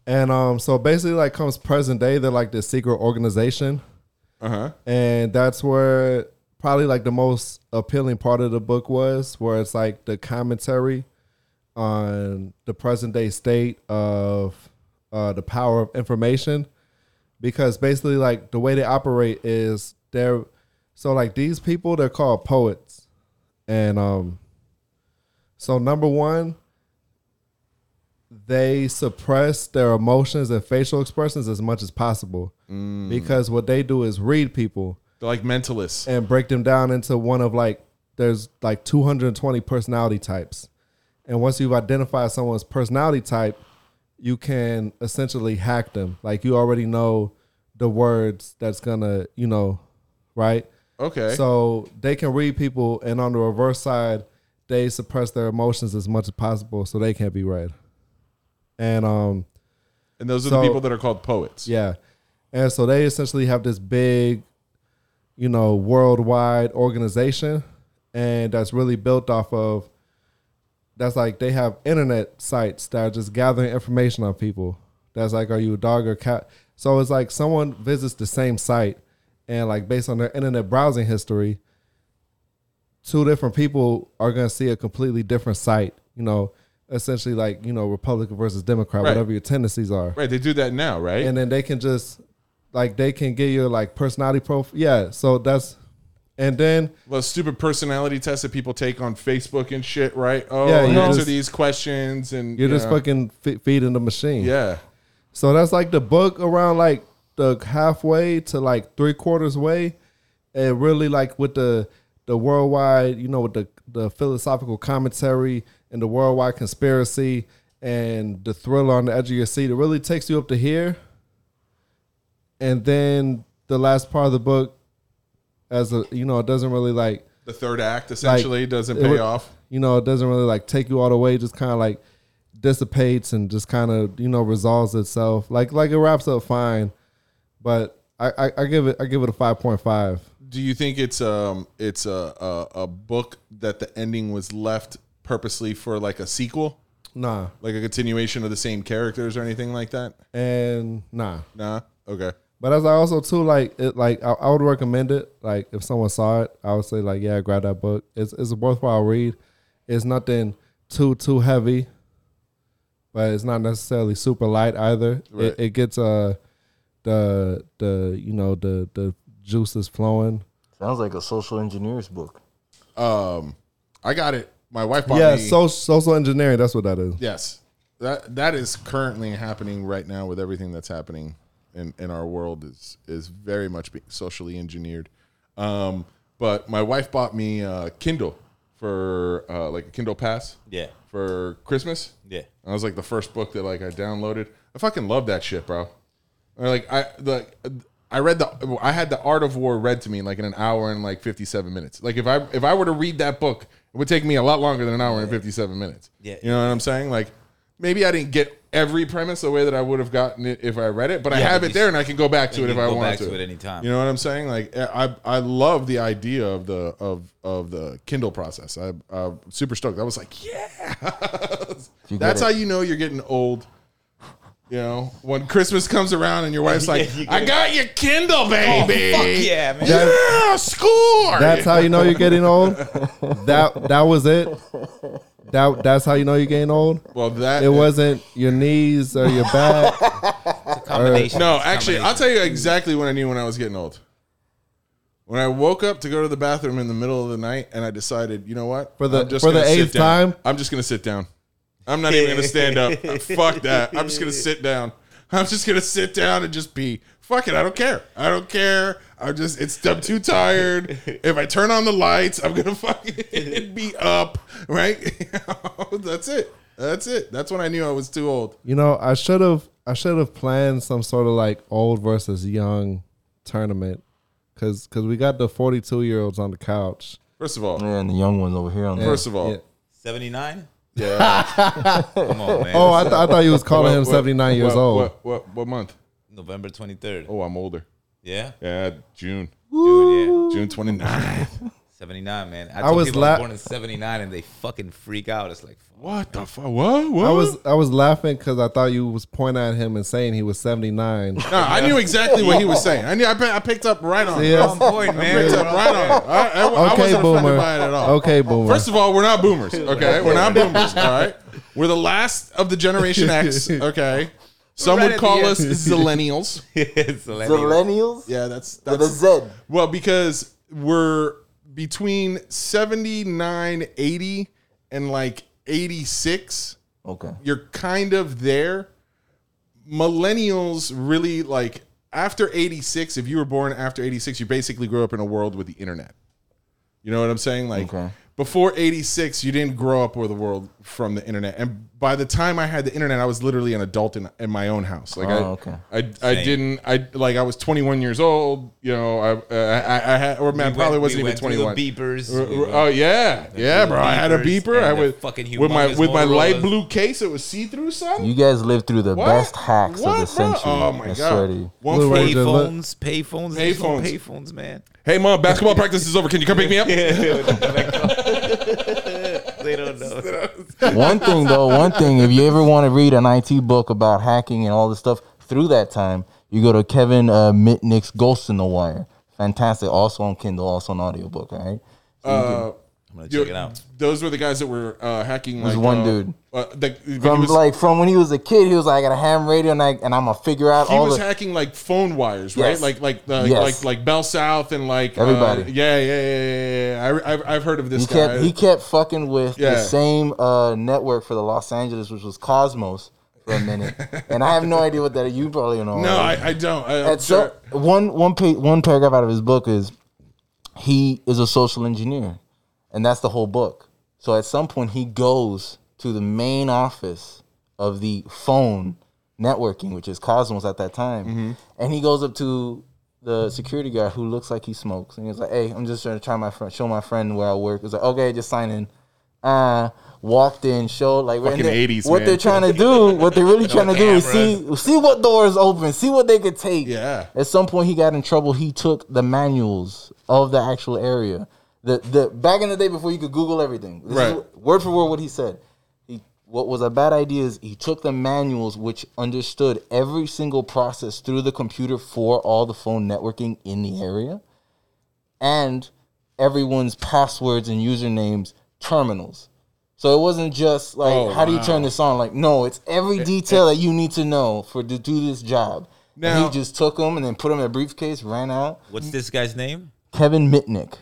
And um so basically like comes present day, they're like this secret organization. Uh huh. And that's where probably like the most appealing part of the book was, where it's like the commentary on the present day state of uh, the power of information. Because basically, like the way they operate is they're so like these people they're called poets, and um, so number one, they suppress their emotions and facial expressions as much as possible. Mm. Because what they do is read people They're like mentalists. and break them down into one of like there's like 220 personality types. And once you've identified someone's personality type you can essentially hack them. Like you already know the words that's gonna you know right? Okay. so they can read people and on the reverse side they suppress their emotions as much as possible so they can't be read and um and those are so- the people that are called poets. yeah. And so they essentially have this big, you know, worldwide organization and that's really built off of that's like they have internet sites that are just gathering information on people. That's like are you a dog or cat? So it's like someone visits the same site and like based on their internet browsing history, two different people are going to see a completely different site, you know, essentially like, you know, Republican versus Democrat, Right. whatever your tendencies are Right. They do that now, right? and then they can just like they can get your like personality profile. Yeah, so that's and then Those stupid personality tests that people take on Facebook and shit, right? Oh, Yeah, you answer just- these questions and you're you just know. fucking fe- feeding the machine. Yeah. So that's like the book around like the halfway to like three quarters way, and really like with the the worldwide, you know, with the the philosophical commentary and the worldwide conspiracy and the thriller on the edge of your seat. It really takes you up to here, and then the last part of the book, as a you know, it doesn't really like The third act essentially doesn't pay would- off. you know, it doesn't really like take you all the way, just kind of like dissipates and just kind of, you know, resolves itself. Like like it wraps up fine. But I, I, I give it I give it a five point five. Do you think it's um it's a, a a book that the ending was left purposely for like a sequel, Nah. like a continuation of the same characters or anything like that? And nah. Nah. Okay. But as I also too like it like I, I would recommend it. Like if someone saw it, I would say like, yeah, grab that book. It's it's a worthwhile read. It's nothing too too heavy. But it's not necessarily super light either. Right. It, it gets uh the the you know the the juices flowing. Sounds like a social engineer's book. Um, I got it. My wife bought Yeah, me. so, social engineering. That's what that is. Yes, that that is currently happening right now with everything that's happening in, in our world is is very much socially engineered. Um, but my wife bought me a Kindle for uh, like a Kindle Pass Yeah. for Christmas. Yeah. That was like the first book that like I downloaded. I fucking love that shit, bro. Or, Like I the I read the I had the Art of War read to me like in an hour and like fifty seven minutes. Like if I if I were to read that book, it would take me a lot longer than an hour and fifty seven minutes. Yeah. you know what I'm saying? Like maybe I didn't get every premise the way that I would have gotten it if I read it, but I have but it there and I can go back to it if I want to. to it anytime. You know what I'm saying? Like eh, I I love the idea of the of of the Kindle process. I I'm super stoked. I was like, yeah. That's how you know you're getting old. You know, when Christmas comes around and your wife's like, Yeah, you "I get- got your Kindle, oh, baby." Oh, Fuck yeah, man. Yeah, score. That's how you know you're getting old. That that was it. That that's how you know you're getting old. well, that It wasn't your knees or your back. It's a combination. No, It's a actually, I'll tell you exactly when I knew when I was getting old. When I woke up to go to the bathroom in the middle of the night, and I decided, you know what? For the- just for the gonna sit eighth down. time? I'm just gonna sit down. I'm not even gonna stand up. Fuck that. I'm just gonna sit down. I'm just gonna sit down and just be. Fuck it. I don't care. I don't care. I'm just. It's. I'm too tired. If I turn on the lights, I'm gonna fucking be up. Right. That's it. That's it. That's when I knew I was too old. You know, I should have I should have planned some sort of like old versus young tournament, cause cause we got the forty two year olds on the couch. First of all, Yeah, and the young ones over here on the first of all, Yeah. 79? Yeah. Come on, man. Oh, I, th- I thought you was calling him seventy nine years what- old. What, what what month? November 23rd. Oh, I'm older. Yeah? Yeah, June. Dude, June 29th. yeah. 79, man. I, I was la- born in 79 and they fucking freak out. It's like, What the fuck? What? What? I was I was laughing because I thought you was pointing at him and saying he was seventy nine. No, I knew exactly what he was saying. I knew. I, pi- I picked up right on. it. Yeah. on point, I man. picked up right on. it. I, I, I Okay, wasn't boomer. offended by it at all. Okay, boomer. First of all, we're not boomers. Okay, we're not boomers. All right, we're the last of the Generation X. Okay, some right would call us end. zillennials. it's. Millennials Yeah, that's with a that's Z. well because we're between 79, 80, and like 86. Okay. you're kind of there. Millennials really like after 86, if you were born after 86, you basically grew up in a world with the internet. You know what I'm saying? Like Okay. Before 86, you didn't grow up with the world from the internet. And by the time I had the internet, I was literally an adult in, in my own house. Like I, Oh, okay. I, I didn't, I like, I was 21 years old, you know, I, uh, I, I had, or man, We probably went- wasn't we even went 21. the beepers. We went- Oh yeah, yeah, the bro! I had a beeper. I and the would fucking with my with my light blue case. It was see through, son. You guys lived through the What? best hacks What, of the bro? century. Oh my god! swear to you. One Blue for Ranger. Payphones, payphones, there's no Payphones. payphones, man. Hey mom, basketball practice is over. Can you come pick me up? they don't know. one thing though, one thing, if you ever want to read an IT book about hacking and all this stuff through that time, you go to Kevin uh, Mitnick's Ghost in the Wire. Fantastic. Also on Kindle, also on audiobook, all right? Uh, I'm gonna check it out. Those were the guys that were uh, hacking. There's like one uh, dude. Uh, the, From was, like from when he was a kid, he was like, I got a ham radio and, I, and I'm gonna figure out he all was the hacking like phone wires, right? Yes. Like like uh, Yes. like like Bell South and like uh, Everybody. yeah, yeah, yeah, yeah. yeah. I, I've, I've heard of this he guy. kept he kept fucking with Yeah. the same uh, network for the Los Angeles, which was Cosmos for a minute. and I have no idea what that you probably know. no, already. I, I don't. I, I'm And so sure. one one pa- one paragraph out of his book is he is a social engineer, and that's the whole book. So at some point he goes to the main office of the phone networking, which is Cosmos at that time, Mm-hmm. and he goes up to the security guard who looks like he smokes, and he's like, "Hey, I'm just trying to try my friend, show my friend where I work." He's like, "Okay, just sign in." Uh, walked in, showed like Fucking they- 80s, what man. they're trying to do, what they're really trying to do is see see what doors open, see what they could take. Yeah. At some point, he got in trouble. He took the manuals of the actual area. The the back in the day before you could Google everything. This Right. what- word for word, what he said. He what was a bad idea is he took the manuals which understood every single process through the computer for all the phone networking in the area, and everyone's passwords and usernames terminals. So it wasn't just like Oh, how do you wow. turn this on? Like no, it's every detail that you need to know for to do this job. and Now- he just took them and then put them in a briefcase, ran out. What's this guy's name? Kevin Mitnick,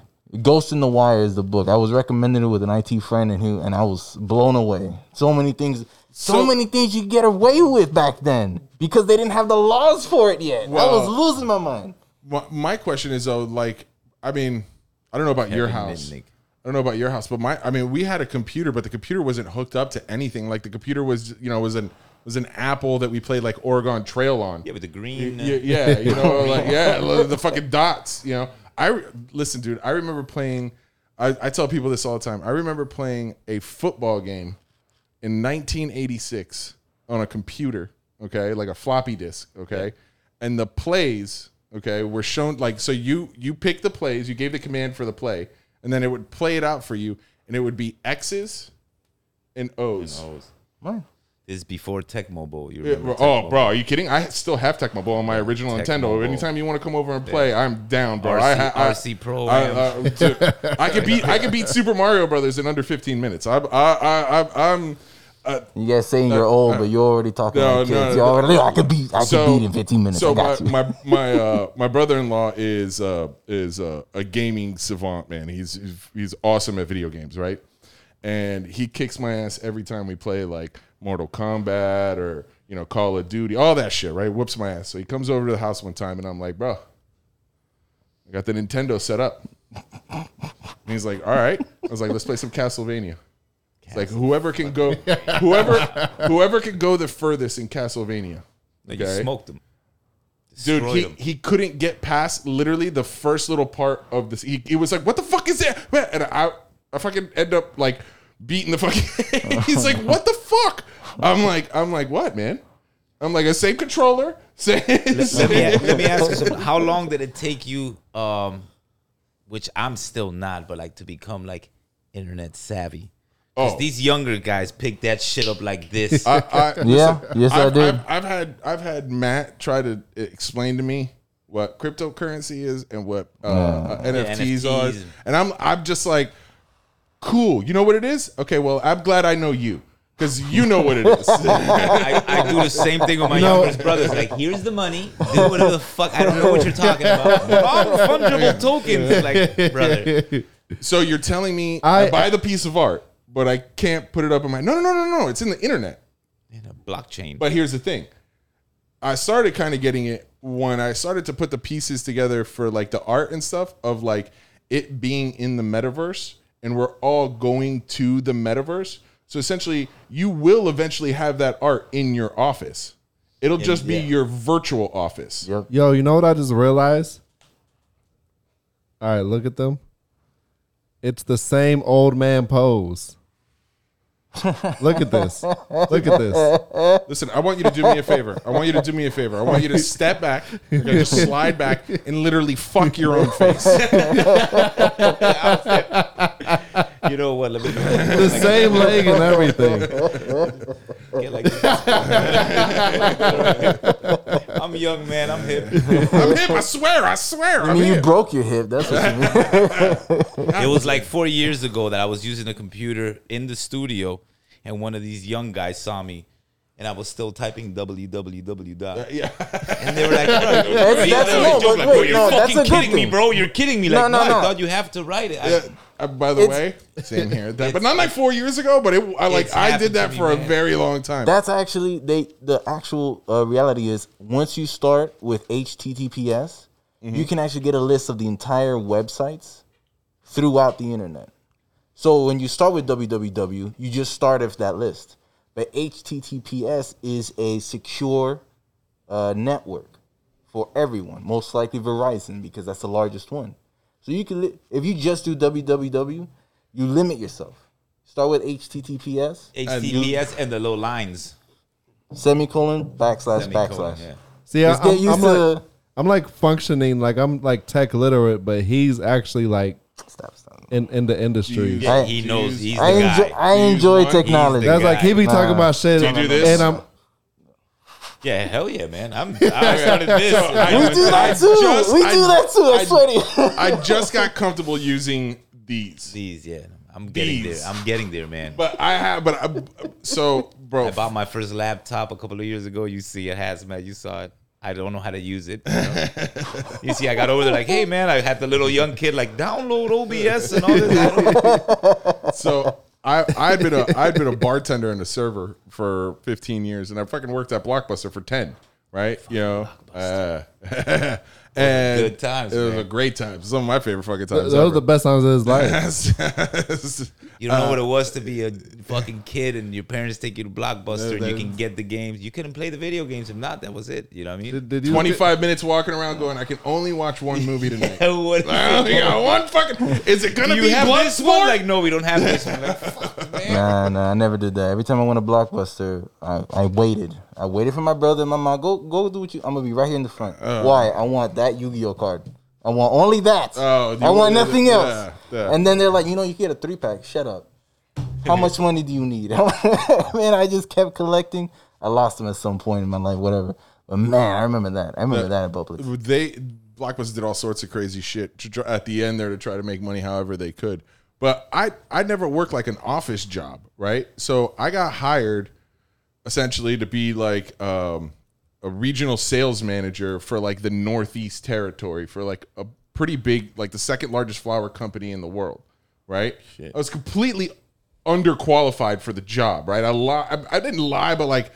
Ghost in the Wire is the book. I was recommended it with an IT friend and who and I was blown away. So many things, so, So- many things you get away with back then because they didn't have the laws for it yet. I was losing my mind. My, my question is though, like, I mean, I don't know about your house. Mitnick. I don't know about your house, but my, I mean, we had a computer, but the computer wasn't hooked up to anything. Like the computer was, you know, was an was an Apple that we played like Oregon Trail on. Yeah, with the green. uh, yeah, yeah, you know, like yeah, the the fucking dots. You know, I re- listen, dude. I remember playing. I, I tell people this all the time. I remember playing a football game in 1986 on a computer. Okay, like a floppy disk. Okay, and the plays. Okay, were shown like so. You you pick the plays. You gave the command for the play, and then it would play it out for you, and it would be X's and O's. Oh, Mine. This is before Tecmo Bowl. You Yeah, remember bro- Tech oh, Mobile? bro, are you kidding? I still have Tecmo Bowl on my original Tecmo Nintendo. Bowl. Anytime you want to come over and play, I'm down, bro. RC I, ha- RC Pro. I, am. uh, dude, I could beat I could beat Super Mario Brothers in under 15 minutes. I, I, I, I, I'm You guys saying you're old, but you're already talking No, like no, kids. no, You're no. I could beat, I could beat in 15 minutes. So I got my, you. my my uh, my brother in law is uh, is uh, a gaming savant man. He's he's- he's awesome at video games, right? And he kicks my ass every time we play like Mortal Kombat or you know Call of Duty, all that shit, right? Whoops my ass. So he comes over to the house one time, and I'm like, bro, I got the Nintendo set up. And he's like, all right. I was like, let's play some Castlevania. It's like whoever can go, whoever whoever can go the furthest in Castlevania. Like you Okay. smoked them. Dude, he, them. he couldn't get past literally the first little part of this. He, he was like, "What the fuck is that?" And I, I fucking end up like beating the fucking. he's like, "What the fuck?" I'm like, I'm like, "What, man?" I'm like, "A same controller." Same, let, me, let me ask you something. How long did it take you, um, which I'm still not, but like to become like internet savvy? Because Oh. these younger guys pick that shit up like this. I, I, yeah, listen, yes, I I've, did. I've, I've had I've had Matt try to explain to me what cryptocurrency is and what uh, uh, NFTs, are, and I'm I'm just like, cool. You know what it is? Okay, well, I'm glad I know you because you know what it is. I, I do the same thing with my No. youngest brothers. Like, here's the money. Do whatever the fuck. I don't know what you're talking about. Non-fungible tokens. Like, brother. so you're telling me I, I- buy the piece of art, but I can't put it up in my no no no no no. It's in the internet. In a blockchain. But here's the thing. I started kind of getting it when I started to put the pieces together for like the art and stuff of like it being in the metaverse and we're all going to the metaverse. So essentially, you will eventually have that art in your office. It'll just be yeah. your virtual office. Yep. Yo, you know what I just realized? All right, look at them. It's the same old man pose. Look at this. Look at this. Listen, I want you to do me a favor. I want you to do me a favor. I want you to step back, you're gonna just slide back, and literally fuck your own face. you know what? Let me The same leg and everything. get like this. I'm young, man. I'm hip. I'm hip. I swear. I swear. I mean, you broke your hip. That's what you mean. It was like four years ago that I was using a computer in the studio, and one of these young guys saw me, and I was still typing www. dot. Yeah. And they were like, That's- that's no, joke, like, bro, wait, you're no, that's fucking a kidding me, bro. You're kidding me. No, Like, no, no, no. I thought you have to write it. I- Yeah. Uh, by the It's- way, same here. That, but not like four years ago. But it, I like I did that to me, for a man. very long time. That's actually they. The actual uh, reality is once you start with HTTPS, Mm-hmm. you can actually get a list of the entire websites throughout the internet. So when you start with www, you just start with that list. But HTTPS is a secure uh, network for everyone. Most likely Verizon because that's the largest one. So you can li- if you just do www, you limit yourself. Start with HTTPS. HTTPS and the low lines. semicolon backslash Semicolon, backslash. yeah. See, I, Just get I'm, used I'm to like, I'm like functioning like I'm like tech literate, but he's actually like stop stop. in, in the industry. Yeah, I- he knows he's the I guy. enjoy I enjoy one, technology. he's That's like he be Nah. talking about shit, Do you do this? and I'm yeah, hell yeah, man. I'm, I started this. I we do that I too. just- we I- do that too. It's I- funny. I just got comfortable using these, These, yeah. I'm getting These. there. I'm getting there, man. but I have. But I, so, bro, I bought my first laptop a couple of years ago. You see it has, man. You saw it. I don't know how to use it. You, know? You see, I got over there like, hey, man, I had the little young kid like, download OBS and all this. So I I'd been a I'd been a bartender and a server for 15 years, and I fucking worked at Blockbuster for 10. Right, you know, uh, and good times, It was man. a great time. Some of my favorite fucking times. those are ever. the best times of his life. You don't know uh, what it was to be a fucking kid and your parents take you to Blockbuster and you can get the games. You couldn't play the video games. If not, that was it. You know what I mean? Did, did you 25 minutes walking around going, I can only watch one movie tonight. What- I only got one fucking. Is it gonna be you have this one? Like, no, we don't have this one. Like, fuck, man. Nah, nah, I never did that. Every time I went to Blockbuster, I, I waited. I waited for my brother and my mom. Go, go do what you. I'm gonna be right here in the front. Uh. Why? I want that Yu-Gi-Oh card. I want only that. Oh, I want nothing yeah, else. yeah. And then they're like, you know, you get a three pack. Shut up. How much money do you need? man, I just kept collecting. I lost them at some point in my life, whatever. But man, I remember that. I remember that at Publix. they Blockbuster did all sorts of crazy shit to try, at the end there to try to make money however they could. But I I never worked like an office job, right? So I got hired essentially to be like um, a regional sales manager for like the Northeast territory for like a pretty big, like the second largest flower company in the world, right? I was completely underqualified for the job, right? I li- I, I didn't lie, but like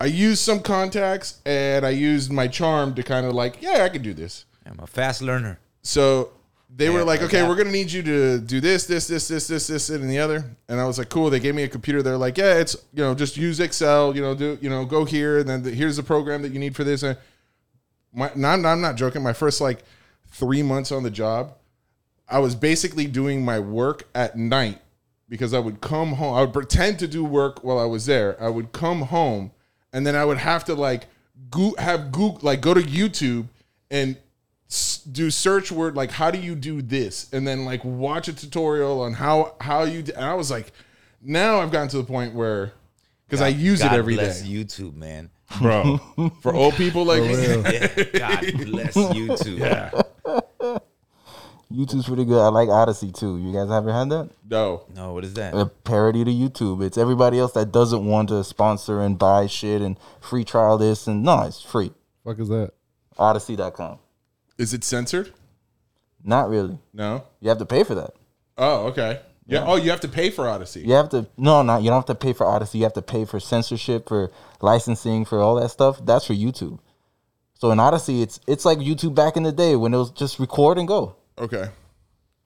I used some contacts and I used my charm to kind of like, yeah, I can do this. I'm a fast learner. So they were like, okay, we're gonna need you to do this, this, this, this, this, this, and the other. And I was like, cool. They gave me a computer. They're like, yeah, it's you know, just use Excel. You know, do you know, go here, and then the, here's the program that you need for this. And my, no, I'm, I'm not joking. My first like three months on the job, I was basically doing my work at night because I would come home. I would pretend to do work while I was there. I would come home, and then I would have to like go, have Google like go to YouTube and do search word like how do you do this, and then like watch a tutorial on how how you. Do, and I was like, now I've gotten to the point where because I use God it every day, bless YouTube, man. bro. For old people like me, Yeah, God bless YouTube. yeah. YouTube's pretty good. I like Odysee too. You guys have ever had that? No, No, what is that? A parody to YouTube. It's everybody else that doesn't want to sponsor and buy shit and free trial this and no, it's free. Fuck is that? Odysee.com. is it censored? Not really. No. You have to pay for that. Oh, okay. Yeah. Oh, you have to pay for Odysee. You have to no, not you don't have to pay for Odysee. You have to pay for censorship, for licensing, for all that stuff. That's for YouTube. So in Odysee, it's it's like YouTube back in the day when it was just record and go. Okay.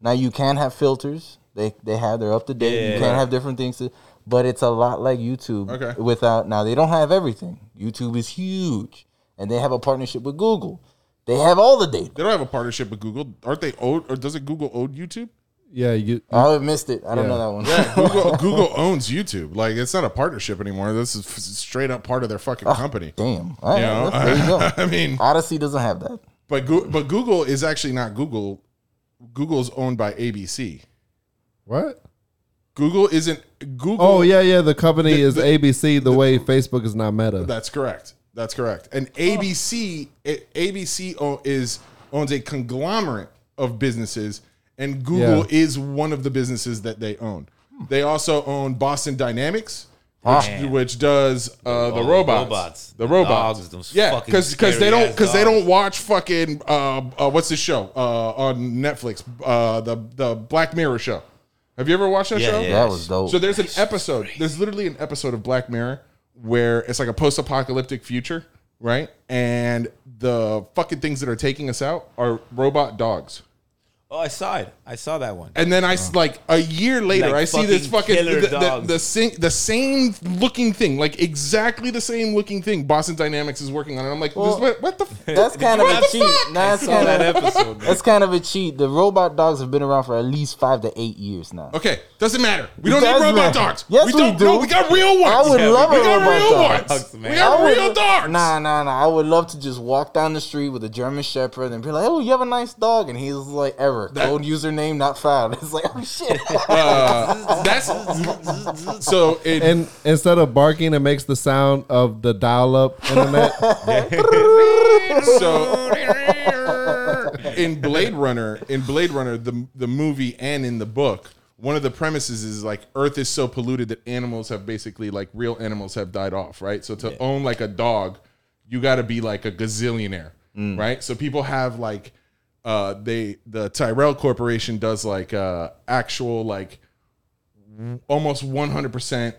Now you can have filters. They they have they're up to date. Yeah. you can have different things, to, but it's a lot like YouTube. Okay. Without now they don't have everything. YouTube is huge, and they have a partnership with Google. They have all the data. They don't have a partnership with Google. Aren't they owed or doesn't Google own YouTube? Yeah, you. I missed it. I don't Yeah. know that one. Yeah, Google Google owns YouTube. Like it's not a partnership anymore. This is f- straight up part of their fucking ah, company. Damn. All right, You know? there you go. I mean, Odysee doesn't have that. but Goo- but Google is actually not Google. Google's owned by ABC. What? Google isn't Google. Oh yeah, yeah. The company The- is the- ABC. The way Facebook is not Meta. That's correct. That's correct. And ABC, it, ABC is owns a conglomerate of businesses, and Google Yeah. is one of the businesses that they own. They also own Boston Dynamics, which, Damn. which does uh, the Oh, robots, robots. the The robots. dogs, yeah, fucking because they don't because they don't watch fucking uh, uh, what's the show uh, on Netflix uh, the the Black Mirror show. Have you ever watched that Yeah, show? yeah. That was dope. So there's an episode. There's literally an episode of Black Mirror where it's like a post-apocalyptic future, right? And the fucking things that are taking us out are robot dogs. Oh, I saw it. I saw that one. And then I s like a year later, Like I see this fucking fucking killer the, the, dogs. the, same, the same looking thing, like exactly the same looking thing. Boston Dynamics is working on it. I'm like, Well, what, what the? F-? That's kind of a What the cheat. fuck? Nah, that's saw kind that of episode. man. that's kind of a cheat. The robot dogs have been around for at least five to eight years now. Okay, doesn't matter. We don't need does robot matter. dogs. Yes, we we don't. do. No, we got real ones. I would Yeah, love we a we got robot real dog. ones. Dogs, We man. I got would- real dogs. Nah, nah, nah. I would love to just walk down the street with a German Shepherd and be like, "Oh, you have a nice dog," and he's like, "Ever code username not found." It's like, "Oh shit." Uh, that's so. It, and instead of barking, it makes the sound of the dial-up internet. so in Blade Runner, in Blade Runner, the the movie and in the book, one of the premises is like Earth is so polluted that animals have basically like real animals have died off, right? So to own like a dog, you got to be like a gazillionaire, right? So people have like uh they the Tyrell Corporation does like uh actual like almost 100%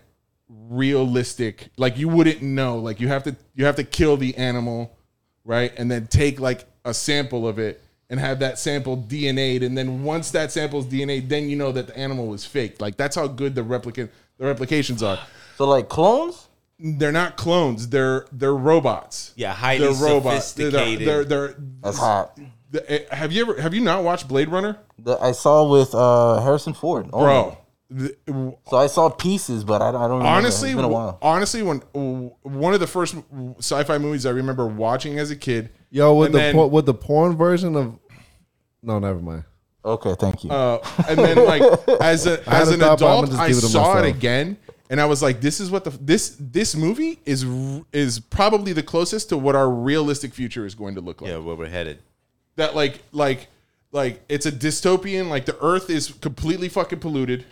realistic like you wouldn't know. Like you have to you have to kill the animal right? And then take like a sample of it and have that sample DNA'd and then once that sample's is DNA then you know that the animal was fake like that's how good the replicant the replications are. So like clones. they're not clones. They're they're robots. Yeah, highly they're robots. They're, sophisticated. they're, they're, That's hot. The- eh, have you ever have you not watched Blade Runner The, I saw with uh, Harrison Ford. Oh, bro the- So I saw pieces, but I, I don't remember. honestly, it's been a while. honestly, when one of the first sci-fi movies I remember watching as a kid, Yo, with the then- por- with the porn version of. No, never mind. Okay, thank you. uh, and then like as a I had as an thought, but I'm adult, I give it to saw it again, and I was like, "This is what the this this movie is is probably the closest to what our realistic future is going to look like." yeah, where we're headed. That like like like it's a dystopian. Like the Earth is completely fucking polluted.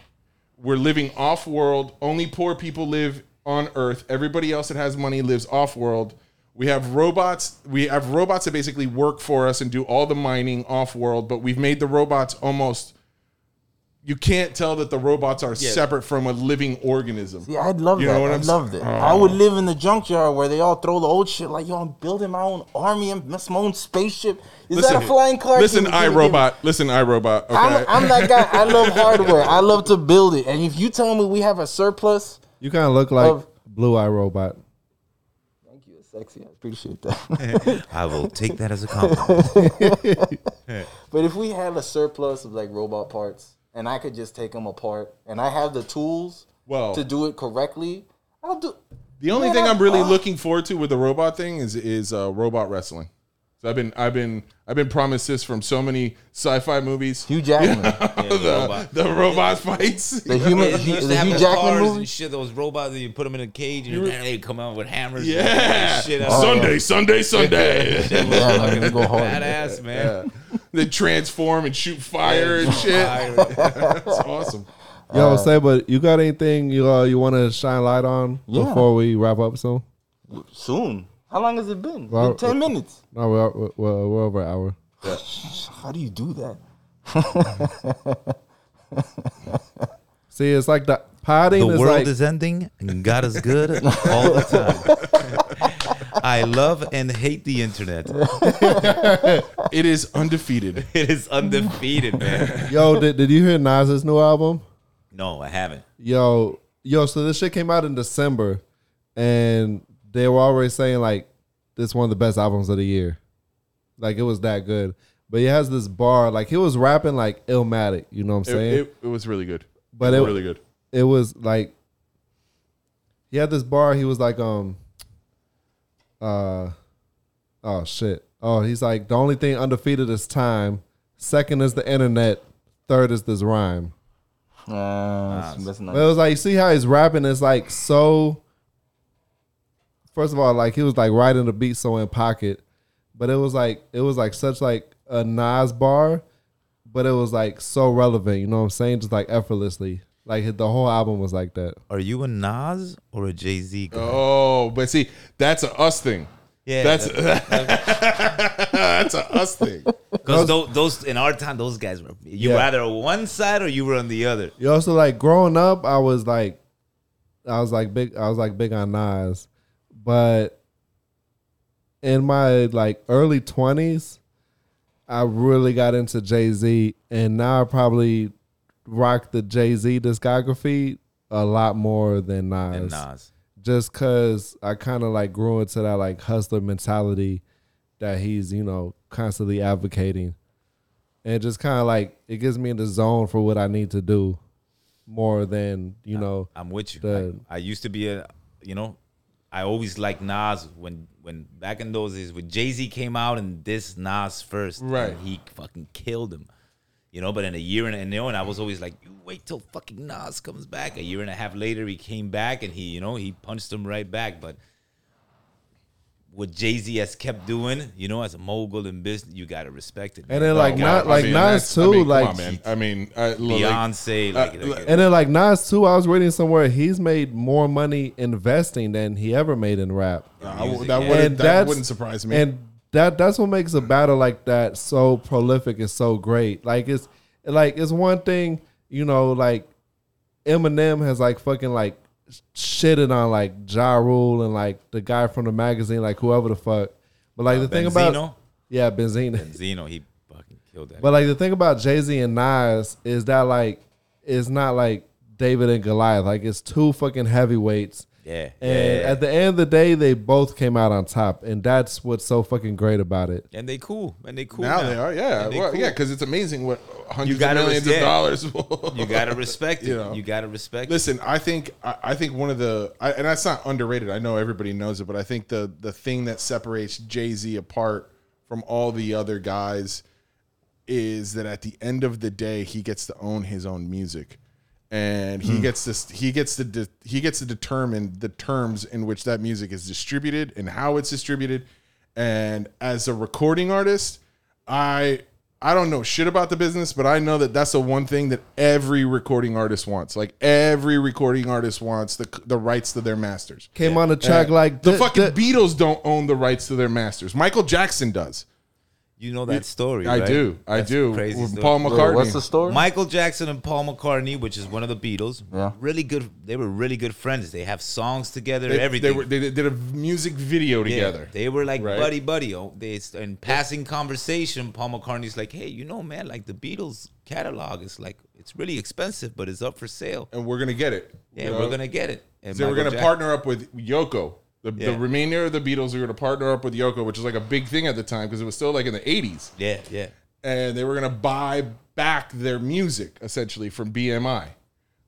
We're living off world. Only poor people live on Earth. Everybody else that has money lives off world. We have robots. We have robots that basically work for us and do all the mining off world. But we've made the robots almost. You can't tell that the robots are separate from a living organism. Yeah, I'd love You that. know what I I'm loved saying? it. Oh. I would live in the junkyard where they all throw the old shit. Like, yo, I'm building my own army and my own spaceship. Is that a flying car? Listen, Give me- give me- iRobot. Listen, iRobot. Okay. I'm, I'm that guy. I love hardware. I love to build it. And if you tell me we have a surplus, You kind of look like Of- Blue Eye Robot. thank you, sexy. I appreciate that. I will take that as a compliment. but if we had a surplus of like robot parts, and I could just take them apart, and I have the tools Well- to do it correctly, I'll do. The only Man, thing I'm- really oh. looking forward to with the robot thing is is uh, robot wrestling. So I've been I've been I've been promised this from so many sci-fi movies. Hugh Jackman, the, robot. the robot fights. the human, They Hugh- used to the have Hugh Jackman cars movie. and shit. Those robots, and you put them in a cage, and then they come out with hammers. Yeah, beat shit out Oh, of Sunday, Sunday, Sunday. Yeah, go hard. Badass man. they transform and shoot fire and shit. Fire. It's awesome. Yo, say, but you got anything you uh, you want to shine light on Yeah. before we wrap up soon? Soon. How long has it been? Well, been ten minutes. No, we're we're, we're, we're over an hour. How do you do that? See, it's like the potting The is world like is ending, and God is good all the time. I love and hate the internet. It is undefeated. It is undefeated, man. yo. Did, did you hear Nas's new album? No, I haven't. Yo, yo. So this shit came out in December, and they were already saying like this is one of the best albums of the year. Like it was that good. But he has this bar, like he was rapping like Illmatic, you know what I'm saying? it, it was really good. But it it- was really good. it was like he had this bar he was like um uh oh shit oh he's like the only thing undefeated is time second is the internet third is this rhyme Uh, that's, that's not. but it was like see how he's rapping is like so first of all like he was like writing the beat so in pocket but it was like it was like such like a Nas bar but it was like so relevant you know what i'm saying just like effortlessly like the whole album was like that Are you a Nas or a Jay Z guy? Oh, but see, that's a us thing. yeah, That's that- that's a us thing. because those, those in our time, those guys were. You Yeah. were either on one side or you were on the other. You also like growing up, I was like, I was like big, I was like big on Nas, but in my like early twenties, I really got into Jay Z, and now I probably rock the Jay Z discography a lot more than Nas, And Nas. just cause I kind of like grew into that like hustler mentality that he's you know constantly advocating, and just kind of like it gets me in the zone for what I need to do more than you know. I'm with you. The- I, I used to be a, you know, I always liked Nas when when back in those days when Jay Z came out and this Nas first, Right. he fucking killed him. You know, but in a year and, and, you know, and I was always like, you wait till fucking Nas comes back. A year and a half later, he came back and he, you know, he punched him right back. But what Jay Z has kept doing, you know, as a mogul in business, you gotta respect it. And then like No, not I like mean, Nas that's- I too, mean, come like on, man. I mean, uh, like, Beyonce, like, uh, like- and then like Nas too. I was reading somewhere he's made more money investing than he ever made in rap. I- music, that yeah. wouldn't that wouldn't surprise me. And that that's what makes a battle like that so prolific and so great. Like it's like it's one thing, you know, like Eminem has like fucking like shitted on like Ja Rule and like the guy from the magazine, like whoever the fuck. But like the thing about yeah, Benzino. Zeno, he fucking killed that. But like the thing about Jay Z and Nas is that like it's not like David and Goliath. Like it's two fucking heavyweights. yeah, And yeah. at the end of the day, they both came out on top, and that's what's so fucking great about it. and they cool, and they cool. now they are, yeah, well, cool. yeah, because it's amazing what hundreds gotta of millions of dollars. You gotta respect it. You You, gotta respect. it. Listen, I think I, I think one of the I, and that's not underrated. I know everybody knows it, but I think the the thing that separates Jay Z apart from all the other guys is that at the end of the day, he gets to own his own music, and he hmm. gets this he gets to de, he gets to determine the terms in which that music is distributed and how it's distributed. And as a recording artist, I I don't know shit about the business, but I know that that's the one thing that every recording artist wants. Like every recording artist wants the the rights to their masters. Came on a track like The "Th- fucking th- Beatles don't own the rights to their masters. Michael Jackson does. You know that story, I right? do. I That's do. Crazy With story. Paul Wait, McCartney. what's the story? Michael Jackson and Paul McCartney, which is one of the Beatles, Yeah. really good. They were really good friends. They have songs together, they, everything. They, were, they did a music video Yeah, together. They were like Right. buddy buddy. Oh, they in passing conversation, Paul McCartney's like, "Hey, you know, man, like the Beatles catalog is like it's really expensive, but it's up for sale. and we're gonna get it. Yeah, You know? we're gonna get it." And So we're gonna Jack- partner up with Yoko. The, the remainder of the Beatles are gonna partner up with Yoko, which is like a big thing at the time because it was still like in the '80s, Yeah, yeah. and they were gonna buy back their music essentially from BMI.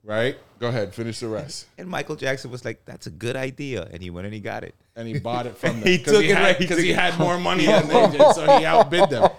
Right? Go ahead, finish the rest. And Michael Jackson was like, "That's a good idea," and he went and he got it. And he bought it from them He took he, it had, right, he 'cause he had more money than they did, so he outbid them.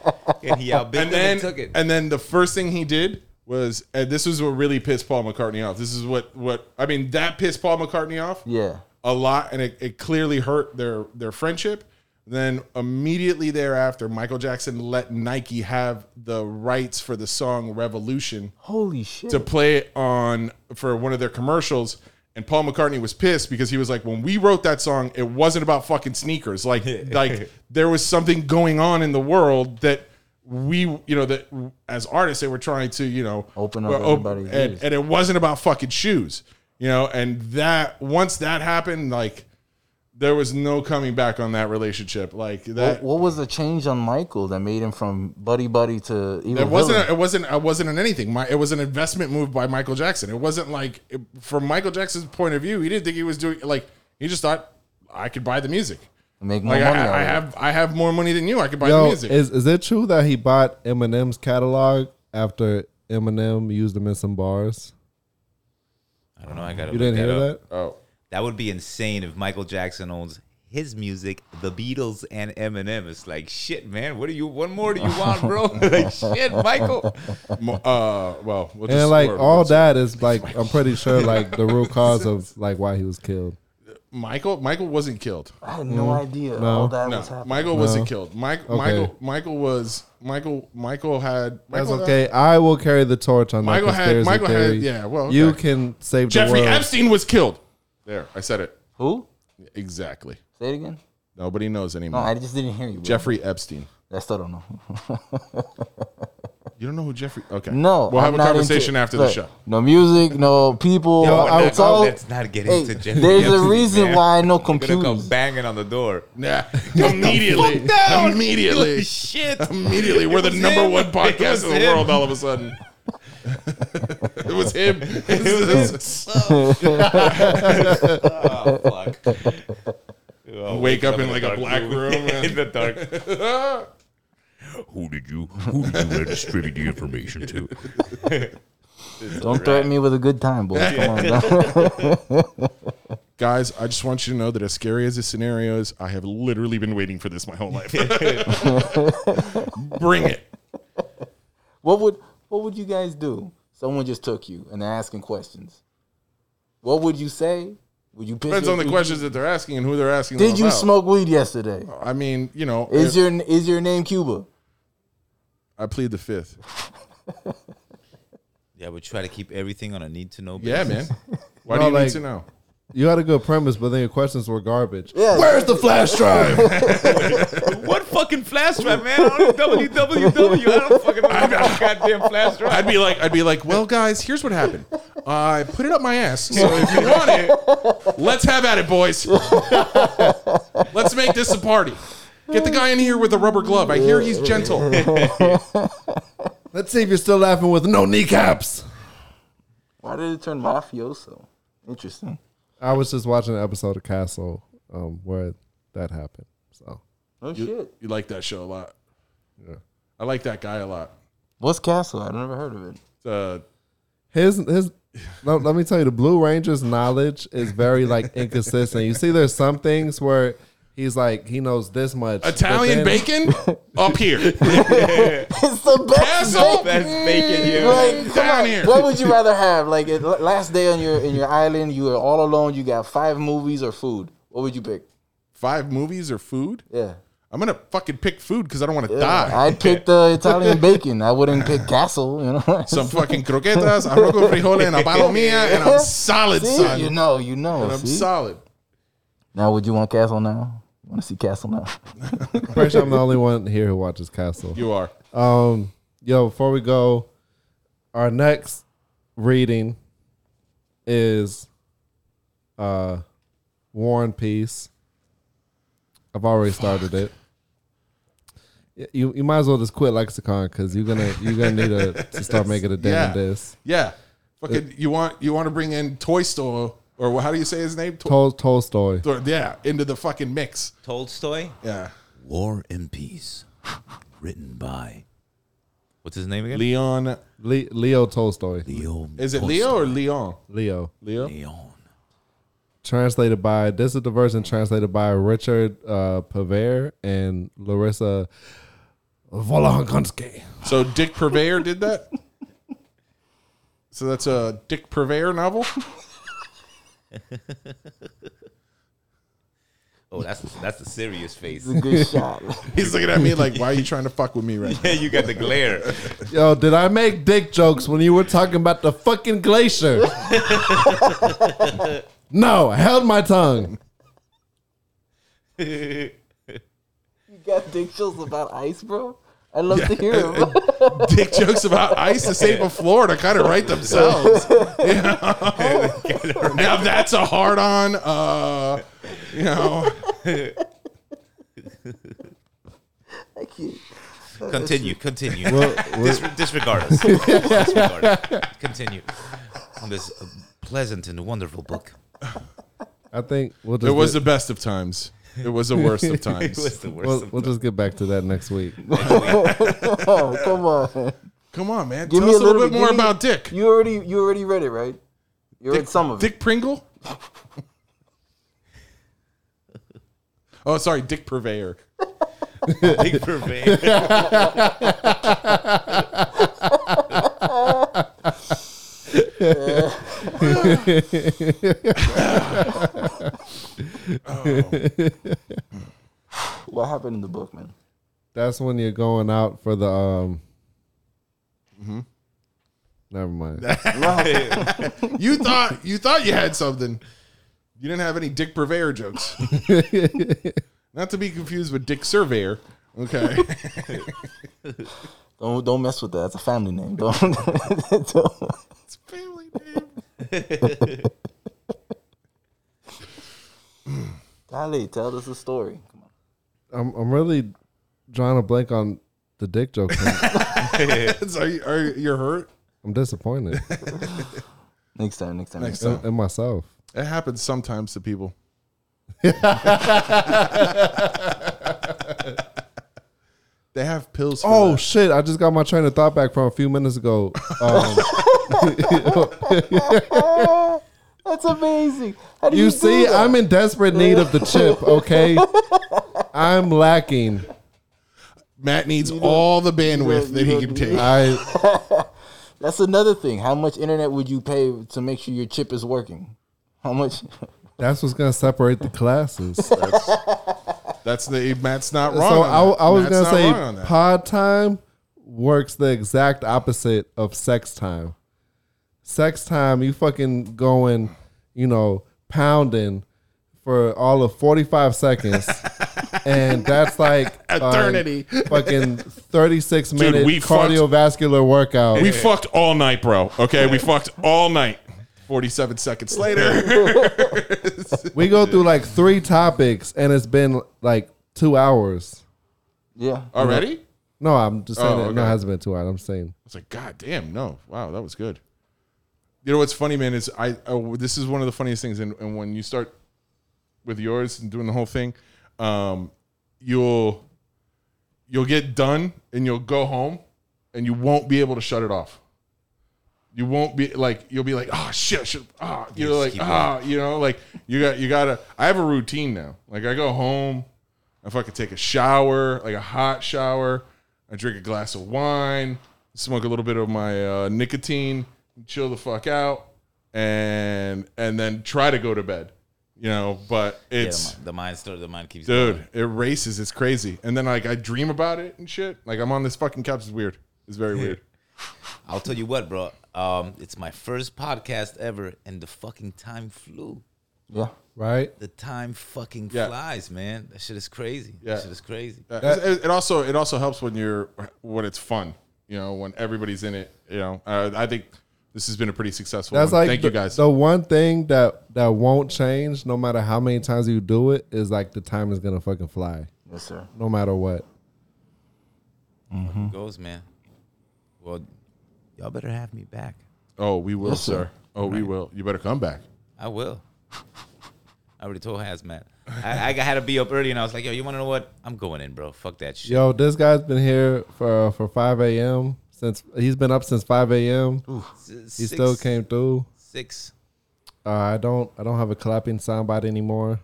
And he outbid and them then and took it. and then the first thing he did was and this was what really pissed Paul McCartney off. This is what what I mean that pissed Paul McCartney off Yeah. A lot and it, it clearly hurt their their friendship. Then immediately thereafter, Michael Jackson let Nike have the rights for the song Revolution Holy shit. to play it on for one of their commercials. And Paul McCartney was pissed because he was like, when we wrote that song, it wasn't about fucking sneakers. Like, like there was something going on in the world that we, you know, that as artists they were trying to, you know, Open up well, everybody's and, ears. and it wasn't about fucking shoes, you know. And that once that happened, like there was no coming back on that relationship. Like that. what, what was the change on Michael that made him from buddy buddy to evil It wasn't. A, it wasn't. It wasn't an anything. My, it was an investment move by Michael Jackson. It wasn't like it- from Michael Jackson's point of view. He didn't think he was doing like. He just thought I could buy the music. make more Like money. I, I have. I have more money than you. I could buy the music. is is it true that he bought Eminem's catalog after Eminem used them in some bars? I don't know. I got to. You didn't hear up. that? oh, That would be insane if Michael Jackson owns his music, the Beatles, and Eminem. It's like shit, man. What do you? What more do you want, bro? like shit, Michael. uh, well, we'll just And like all that is like I'm pretty sure like the root cause of like why he was killed. Michael. Michael wasn't killed. I had no mm. idea No. all that No, was happening. Michael wasn't killed. Mike, Okay. Michael. Michael was. Michael. Michael had. That's Michael okay. I will carry the torch on Michael that had- conspiracy Michael had- theory. yeah, well, you can save Jeffrey the world. Epstein was killed. There, I said it Who? exactly. Say it again. Nobody knows No, anymore. I just didn't hear you. Bro. Jeffrey Epstein. I still don't know. You don't know who Jeffrey? Okay. No, we'll have I'm a not conversation into- after the look, show. No music, no people. Yo, I- it's all. Let's not get Hey, into Jeffrey there's a Epstein, reason man. why I know They're gonna come computers. banging on the door. Yeah, immediately, immediately, Shit. immediately. We're the was number him. one It podcast in the him. world. All of a sudden, it was him. It's- Oh, fuck. Oh, Wake up in like a dark black room. in the dark. Who did you who did you distribute the information to? Don't threaten me with a good time, boy. Come on. Guys, I just want you to know that as scary as this scenario is, I have literally been waiting for this my whole life. Bring it. What would What would you guys do? Someone just took you and they're asking questions. What would you say? Would you piss Depends your- on the questions that they're asking and who they're asking. them Did you about. smoke weed yesterday? I mean, you know, Is if- your Is your name Cuba? I plead the fifth. Yeah, we try to keep everything on a need to know basis. Yeah, basis. man. Why No, do you like- need to know? You had a good premise, but then your questions were garbage. Yeah. Where's the flash drive? What fucking flash drive, man? I don't www. I don't fucking know about goddamn flash drive. I'd be like, I'd be like, well, guys, here's what happened. I put it up my ass. So if you want it, let's have at it, boys. let's make this a party. Get the guy in here with a rubber glove. I hear he's gentle. Let's see if you're still laughing with no kneecaps. Why did it turn mafioso? Interesting. I was just watching an episode of Castle um, where that happened. So Oh shit. You like that show a lot. yeah. I like that guy a lot. What's Castle? I've never heard of it. Uh, his his let, let me tell you, the Blue Ranger's knowledge is very like inconsistent. You see, there's some things where he's like he knows this much. but Italian then- bacon up here. It's the best. Castle? bacon. That's bacon, yeah. Like, come Down on. here. What would you rather have? Like it, last day on your in your island, you were all alone. You got five movies or food. What would you pick? Five movies or food? Yeah. I'm gonna fucking pick food because I don't want to die. I'd pick the Italian bacon. I wouldn't pick castle. You know. Some fucking croquetas, arroz con frijoles, and a palomilla, and I'm solid, See, son. you know, you know. and I'm see? solid. Now, would you want castle now? You want to see castle now? Pretty sure I'm the only one here who watches Castle. You are. Um, yo, before we go, our next reading is uh War and Peace. I've already started it. You you might as well just quit lexicon because you're gonna you're gonna need a, to start making a dent Yeah. in this. Yeah. Fucking, you want you want to bring in Toy Store or how do you say his name? To- Tol- Tolstoy. Tor- yeah, into the fucking mix. Tolstoy. Yeah. War and Peace, written by. What's his name again? Leon. Le- Leo Tolstoy. Leo. Is it Leo or Leon? Leo. Leo. Leon. Translated by this is the version translated by Richard uh Pevear and Larissa Volokhonsky. So Dick Purveyor did that. So that's a Dick Purveyor novel. Oh, that's that's a serious face. Good shot. He's looking at me like, "Why are you trying to fuck with me right now?" Yeah, you got the glare. Yo, did I make dick jokes when you were talking about the fucking glacier? no, I held my tongue. You got dick jokes about ice, bro? I'd love to hear it. bro. Dick jokes about ice. The state of Florida kind of write themselves. You know? now that's a hard on. Uh, you know, I can't. Continue, continue. Well, Dis- disregard us. disregard us. Continue on this uh, pleasant and wonderful book. I think we'll just it was the best of times. It was the worst of It times. was the worst. we'll, of we'll just get back to that next week. Oh, come on. Come on, man. Give Tell me us a a little little bit bit- more me- about Dick. You already you already read it, right? You read some of it. Dick Pringle. oh, sorry, Dick Purveyor. Dick purveyor. What happened in the book, man? That's when you're going out for the um. Never mind. You thought you thought you had something. You didn't have any Dick Purveyor jokes. Not to be confused with Dick Surveyor. Okay. Don't don't mess with that. That's a family name. Don't. don't. It's family name. Golly, tell us a story. Come on. I'm I'm really drawing a blank on the dick joke. I'm, So are you, are you hurt? I'm disappointed Next time, next time. Next in, time. in myself. It happens sometimes to people. they have pills. For Oh that. shit! I just got my train of thought back from a few minutes ago. Um, That's amazing. How do you, you do see, that? I'm in desperate need of the chip. Okay, I'm lacking. Matt needs all the bandwidth you that he don't can take. I That's another thing. How much internet would you pay to make sure your chip is working? How much? that's what's gonna separate the classes. That's the Matt's not wrong. so on I, that. I was Matt's gonna say wrong pod time works the exact opposite of sex time. Sex time, you fucking going, you know, pounding for all of 45 seconds. and that's like um, Eternity. fucking 36 minute we fucked- cardiovascular workout. we fucked all night, bro. Okay, we fucked all night. Forty-seven seconds later, we go through like three topics and it's been like two hours. Yeah. already. No, I'm just saying Oh, it, no, okay. it hasn't been two hours. I'm saying I was like, God damn, no. Wow, that was good. You know what's funny, man, is I oh, this is one of the funniest things and, and when you start with yours and doing the whole thing, um, you'll you'll get done and you'll go home and you won't be able to shut it off. You won't be like you'll be like, oh shit, shit ah, you're like ah, you know, like you got you gotta I have a routine now. Like I go home, I fucking take a shower, like a hot shower. I drink a glass of wine, smoke a little bit of my uh, nicotine, chill the fuck out, and and then try to go to bed. you know, but Yeah, it's the, mind, the mind start. The mind keeps dude, going. it races. It's crazy. And then like I dream about it and shit. Like I'm on this fucking couch. It's weird. It's very weird. I'll tell you what, bro. Um, it's my first podcast ever, and the fucking time flew. Yeah. Right? The time fucking Yeah. flies, man. That shit is crazy. Yeah. That shit is crazy. Uh, it, it also it also helps when you're when it's fun. You know, when everybody's in it. You know, uh, I think this has been a pretty successful. That's one. like Thank the, you guys. the one thing that that won't change no matter how many times you do it is like the time is gonna fucking fly. Yes, sir. No matter what. Mm-hmm. Goes, man. Well, y'all better have me back. oh, we will, Yes, sir. sir. Oh, we will. You better come back. I will. I already told Hazmat. I, I had to be up early, and I was like, "Yo, you want to know what? I'm going in, bro. Fuck that shit." Yo, this guy's been here for for five a.m. since he's been up since five a.m. S- He still came through. Six. Uh, I don't I don't have a clapping soundbite anymore.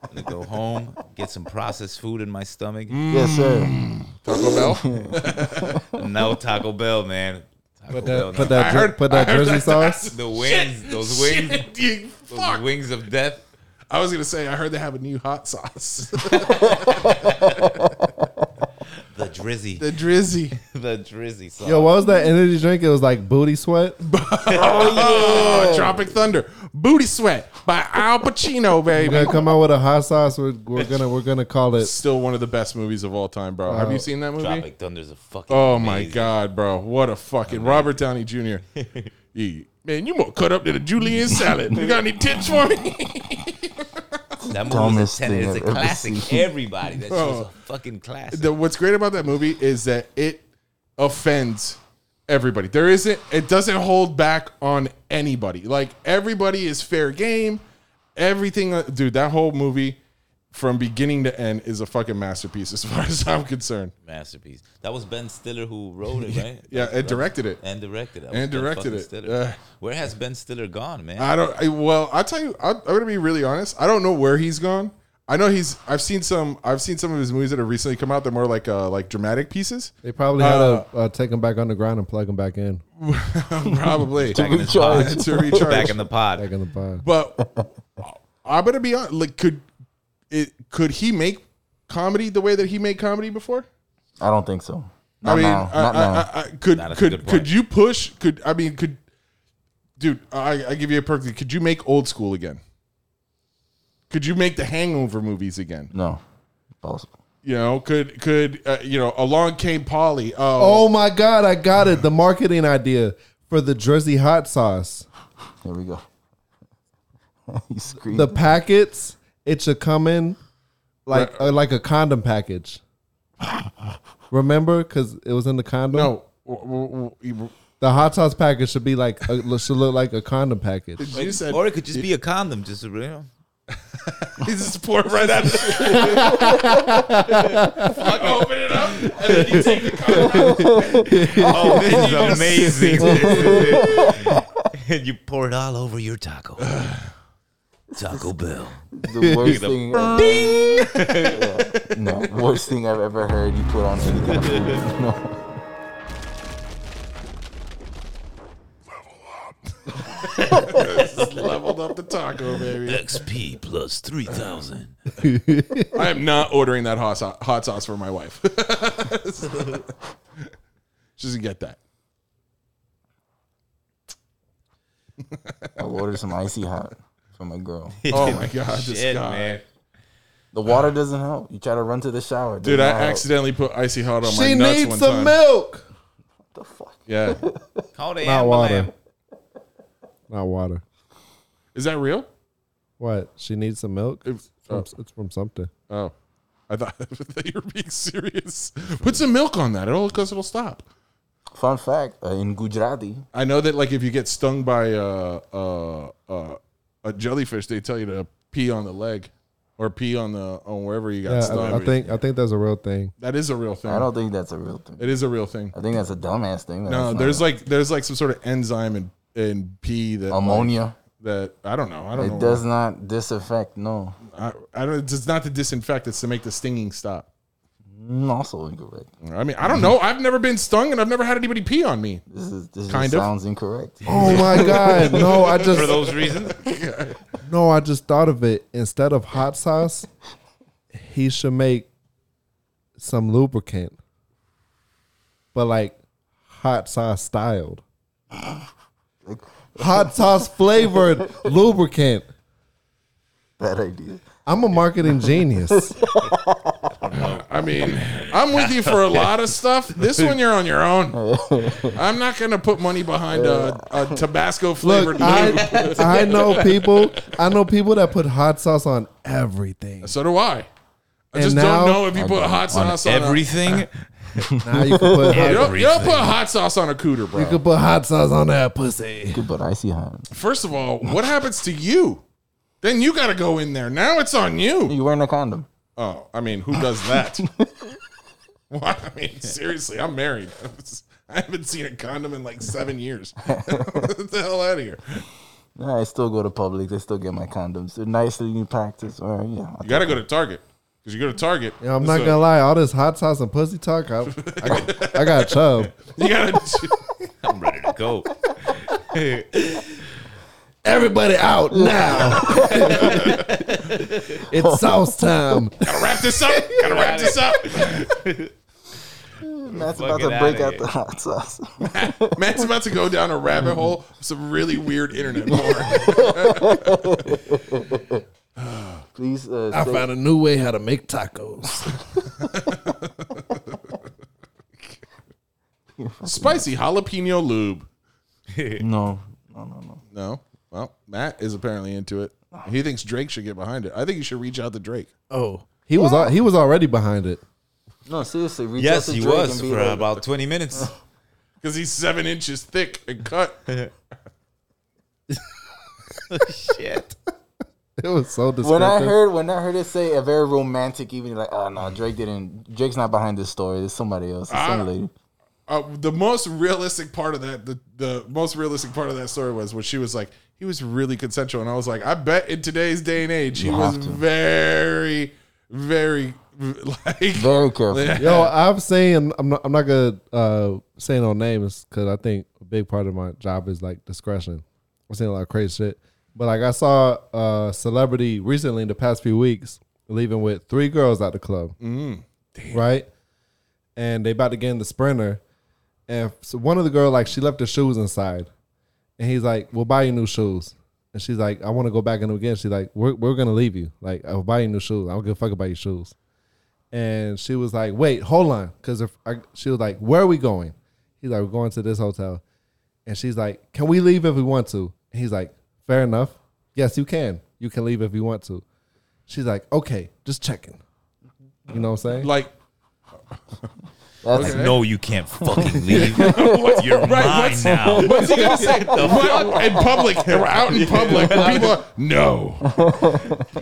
I'm gonna go home, get some processed food in my stomach. Yes, sir. Taco Bell. No Taco Bell, man. Taco Put Bell, that put no. that I jer- heard- put I that heard Jersey that- sauce. the wings, those wings, Shit, you- those fuck. wings of death. I was gonna say I heard they have a new hot sauce. The drizzy, the Drizzy. the drizzy sauce. Yo, what was that energy drink? It was like booty sweat. Oh, Tropic Thunder. Booty Sweat by Al Pacino, We're baby. gonna come out with a hot sauce. We're, we're gonna we're gonna call it. Still one of the best movies of all time, bro. Have you seen that movie? Tropic Thunder's a fucking. Oh my amazing. god, bro! What a fucking Robert Downey Jr. He- man, you more cut up than a julienne salad. You got any tips for me? That movie Dumbest is a, ten, thing it's a I've ever classic. seen. Everybody, that shit's Oh. a fucking classic. the, what's great about that movie is that it offends everybody. There isn't. It doesn't hold back on anybody. Like everybody is fair game. Everything, uh, dude. That whole movie, from beginning to end, is a fucking masterpiece as far as I'm concerned. Masterpiece. That was Ben Stiller who wrote it, right? Yeah, That and directed it. And directed it. And directed it. Uh, Where has Ben Stiller gone, man? I don't. I, well, I'll tell you. I, I'm gonna be really honest. I don't know where he's gone. I know he's. I've seen some. I've seen some of his movies that have recently come out. They're more like uh like dramatic pieces. They probably had Uh, to uh, take him back underground and plug him back in, Probably Back in the pod. to recharge. Back in the pod. back in the pod. But I'm gonna be honest. Like, could it? Could he make comedy the way that he made comedy before? I don't think so. I mean, now. I, Not I, now. I, I, could Nah, that's a could point. could you push? Could I mean could, dude? I, I give you a perfect. Could you make old school again? Could you make the Hangover movies again? no. Possible. You know, could could uh, you know? Along came Polly. Oh Oh, my god, I got it. The marketing idea for the Jersey hot sauce. Here we go. you scream. The packets, it should come in like uh, like a condom package. Remember, because it was in the condom. no. W- w- w- the hot sauce package should be like a, should look like a condom package. You said or it could just be a condom, just a real. he just poured right out. Fuck, open it up, and then you take the condom. Oh, this is amazing. And you pour it all over your taco. Taco Bell. the worst thing. Yeah. No, worst thing I've ever heard. You put on anything. on food. No. Leveled up the taco, baby. XP plus 3,000. I am not ordering that hot sauce, hot sauce for my wife. she doesn't get that. I ordered some icy hot for a girl. Oh my god, this Shit, guy. man. The water doesn't help. You try to run to the shower. it Dude, does I not help. accidentally put icy hot on my She nuts needs one some time. milk. What the fuck? Yeah, Call the Not water. ambulance. Not water. is that real? What? She needs some milk. It's from, it's from something. Oh, I thought that you were being serious. Put some milk on that. It'll because it'll stop. Fun fact: uh, in Gujarati, I know that like if you get stung by uh, uh, uh, a jellyfish, they tell you to pee on the leg or pee on the on wherever you got Yeah, stung. I, I think I think that's a real thing. that is a real thing. I don't think that's a real thing. it is a real thing. I think that's a dumbass thing. No, there's like there's like some sort of enzyme in in pee that like, ammonia. that I don't know. I don't It know. does not disinfect. No, I, I don't. It's not to disinfect. It's to make the stinging stop. Also incorrect. I mean, I don't know. I've never been stung and I've never had anybody pee on me. This is this Kind just of. sounds incorrect. Oh my god! No, I just For just those reasons, no, I just thought of it. Instead of hot sauce, he should make some lubricant, but like hot sauce styled, hot sauce flavored lubricant. Bad idea. I'm a marketing genius. I mean, I'm with you for a lot of stuff. This one, you're on your own. I'm not going to put money behind a, a Tabasco flavored Look, I, I know people. I know people that put hot sauce on everything. So do I. I And just now- don't know if you put hot on sauce on, everything. Now you can put A, you, hot, don't, you don't put hot sauce on a cooter, bro. you can put hot sauce on that pussy. Good, but icy hot. First of all, what happens to you? Then you got to go in there. Now it's on you. You wearing a condom? Oh, I mean, who does that? well, I mean, seriously, I'm married. I haven't seen a condom in like seven years. Get the hell out of here. Yeah, I still go to Publix. I still get my condoms. They're nicely in practice. Or yeah, You got to go to Target because you go to Target. Yeah, I'm not so gonna lie. All this hot sauce and pussy talk, I, I, got, I got chub. You got to. I'm ready to go. Everybody out now. it's sauce time. Gotta wrap this up. Gotta wrap this up. Matt's about it to break outta out here. the hot sauce. Matt's about to go down a rabbit hole. of Some really weird internet porn. Please uh, I say- found a new way how to make tacos. Spicy jalapeno lube. no, no, no, no. No. Well, Matt is apparently into it. He thinks Drake should get behind it. I think you should reach out to Drake. Oh, he was al- he was already behind it. No, seriously. Reach Yes, out to he Drake was and be for like, about 20 minutes. Because he's seven inches thick and cut. Shit. It was so descriptive. When I heard when I heard it say a very romantic evening, like, oh no, Drake didn't. Drake's not behind this story. There's somebody else. It's some Ah. lady. Uh, the most realistic part of that, the, the most realistic part of that story was when she was like, he was really consensual. And I was like, I bet in today's day and age, he You was have to. very, very, like, Very careful. Yo, I've seen. I'm not. I'm not gonna uh, say no names because I think a big part of my job is like discretion. I've seen a lot of crazy shit, but like I saw a celebrity recently in the past few weeks leaving with three girls at the club, right? And they about to get in the sprinter, and so one of the girl like she left her shoes inside, and he's like, "We'll buy you new shoes." And she's like, "I want to go back in again." She's like, "We're we're gonna leave you. Like, I'll buy you new shoes. I don't give a fuck about your shoes." And she was like, "Wait, hold on," because she was like, "Where are we going?" He's like, "We're going to this hotel," and she's like, "Can we leave if we want to?" And he's like, "Fair enough. Yes, you can. You can leave if you want to." She's like, "Okay, just checking." You know what I'm saying? like, That's No, you can't fucking leave. You're mine what's- now. what's he going to say? What? In public, we're out in public. People are, no.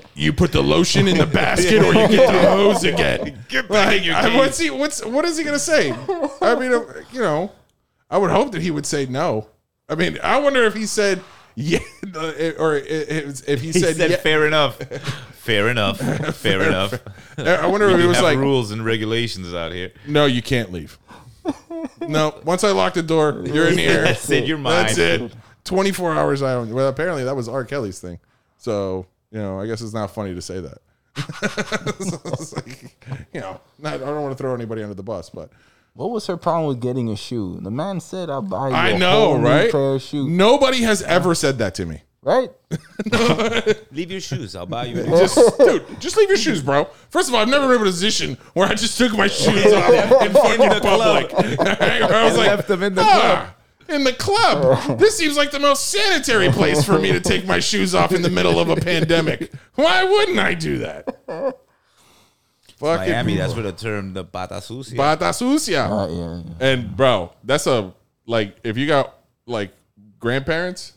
You put the lotion in the basket or you get the hose again. Get back in your I- what's he? What's what is he gonna say? I mean, uh, you know, I would hope that he would say no. I mean, I wonder if he said yeah, or if if he He said, said, yeah. fair enough. Fair enough. Fair enough. I wonder if We he was have like, rules and regulations out here. no, you can't leave. no, once I lock the door, you're in here. That's it. You're mine. That's it. 24 hours I own. Well, apparently that was R. Kelly's thing. So, you know, I guess it's not funny to say that. So it's like, you know, not, I don't want to throw anybody under the bus, but what was her problem with getting a shoe? The man said, "I'll buy you I a know, whole new right? pair of shoes." Nobody has ever said that to me. Right? Leave your shoes. I'll buy you. Just, dude, just leave your shoes, bro. First of all, I've never been in a position where I just took my shoes off in fucking the public. I was like, left them in the "Ah, In the club. This seems like the most sanitary place for me to take my shoes off in the middle of a pandemic. Why wouldn't I do that? Fucking Miami, that's where the term the pata sucia. Bata sucia. Uh, yeah, yeah. And bro, that's a like if you got like grandparents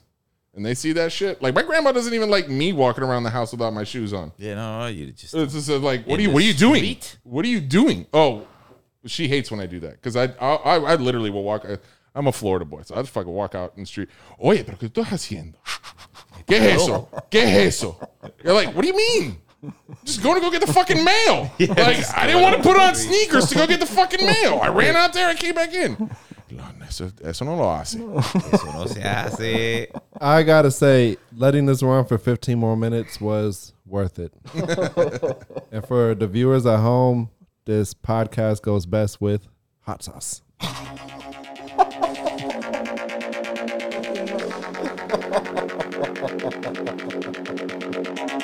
and they see that shit. Like my grandma doesn't even like me walking around the house without my shoes on. you know, you just It's just like, what are you? What are you doing? street? What are you doing? Oh, she hates when I do that because I, I, I, I literally will walk. I'm a Florida boy, so I just fucking walk out in the street. Oye, pero qué estás haciendo? ¿Qué es eso? ¿Qué es eso? You're like, what do you mean? Just going to go get the fucking mail. like I didn't want to put on sneakers to go get the fucking mail. I ran out there I came back in. No, eso, eso no lo hace. Eso no se hace. I gotta say, letting this run for 15 more minutes was worth it. and for the viewers at home, this podcast goes best with hot sauce.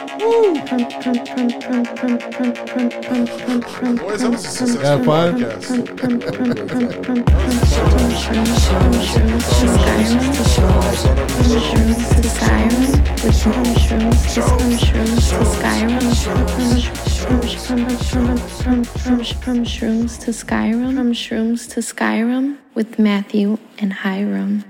Boys, that was a successful Yeah, fun. podcast. From shrooms to Skyrim, from shrooms to Skyrim with Matthew and Hiram.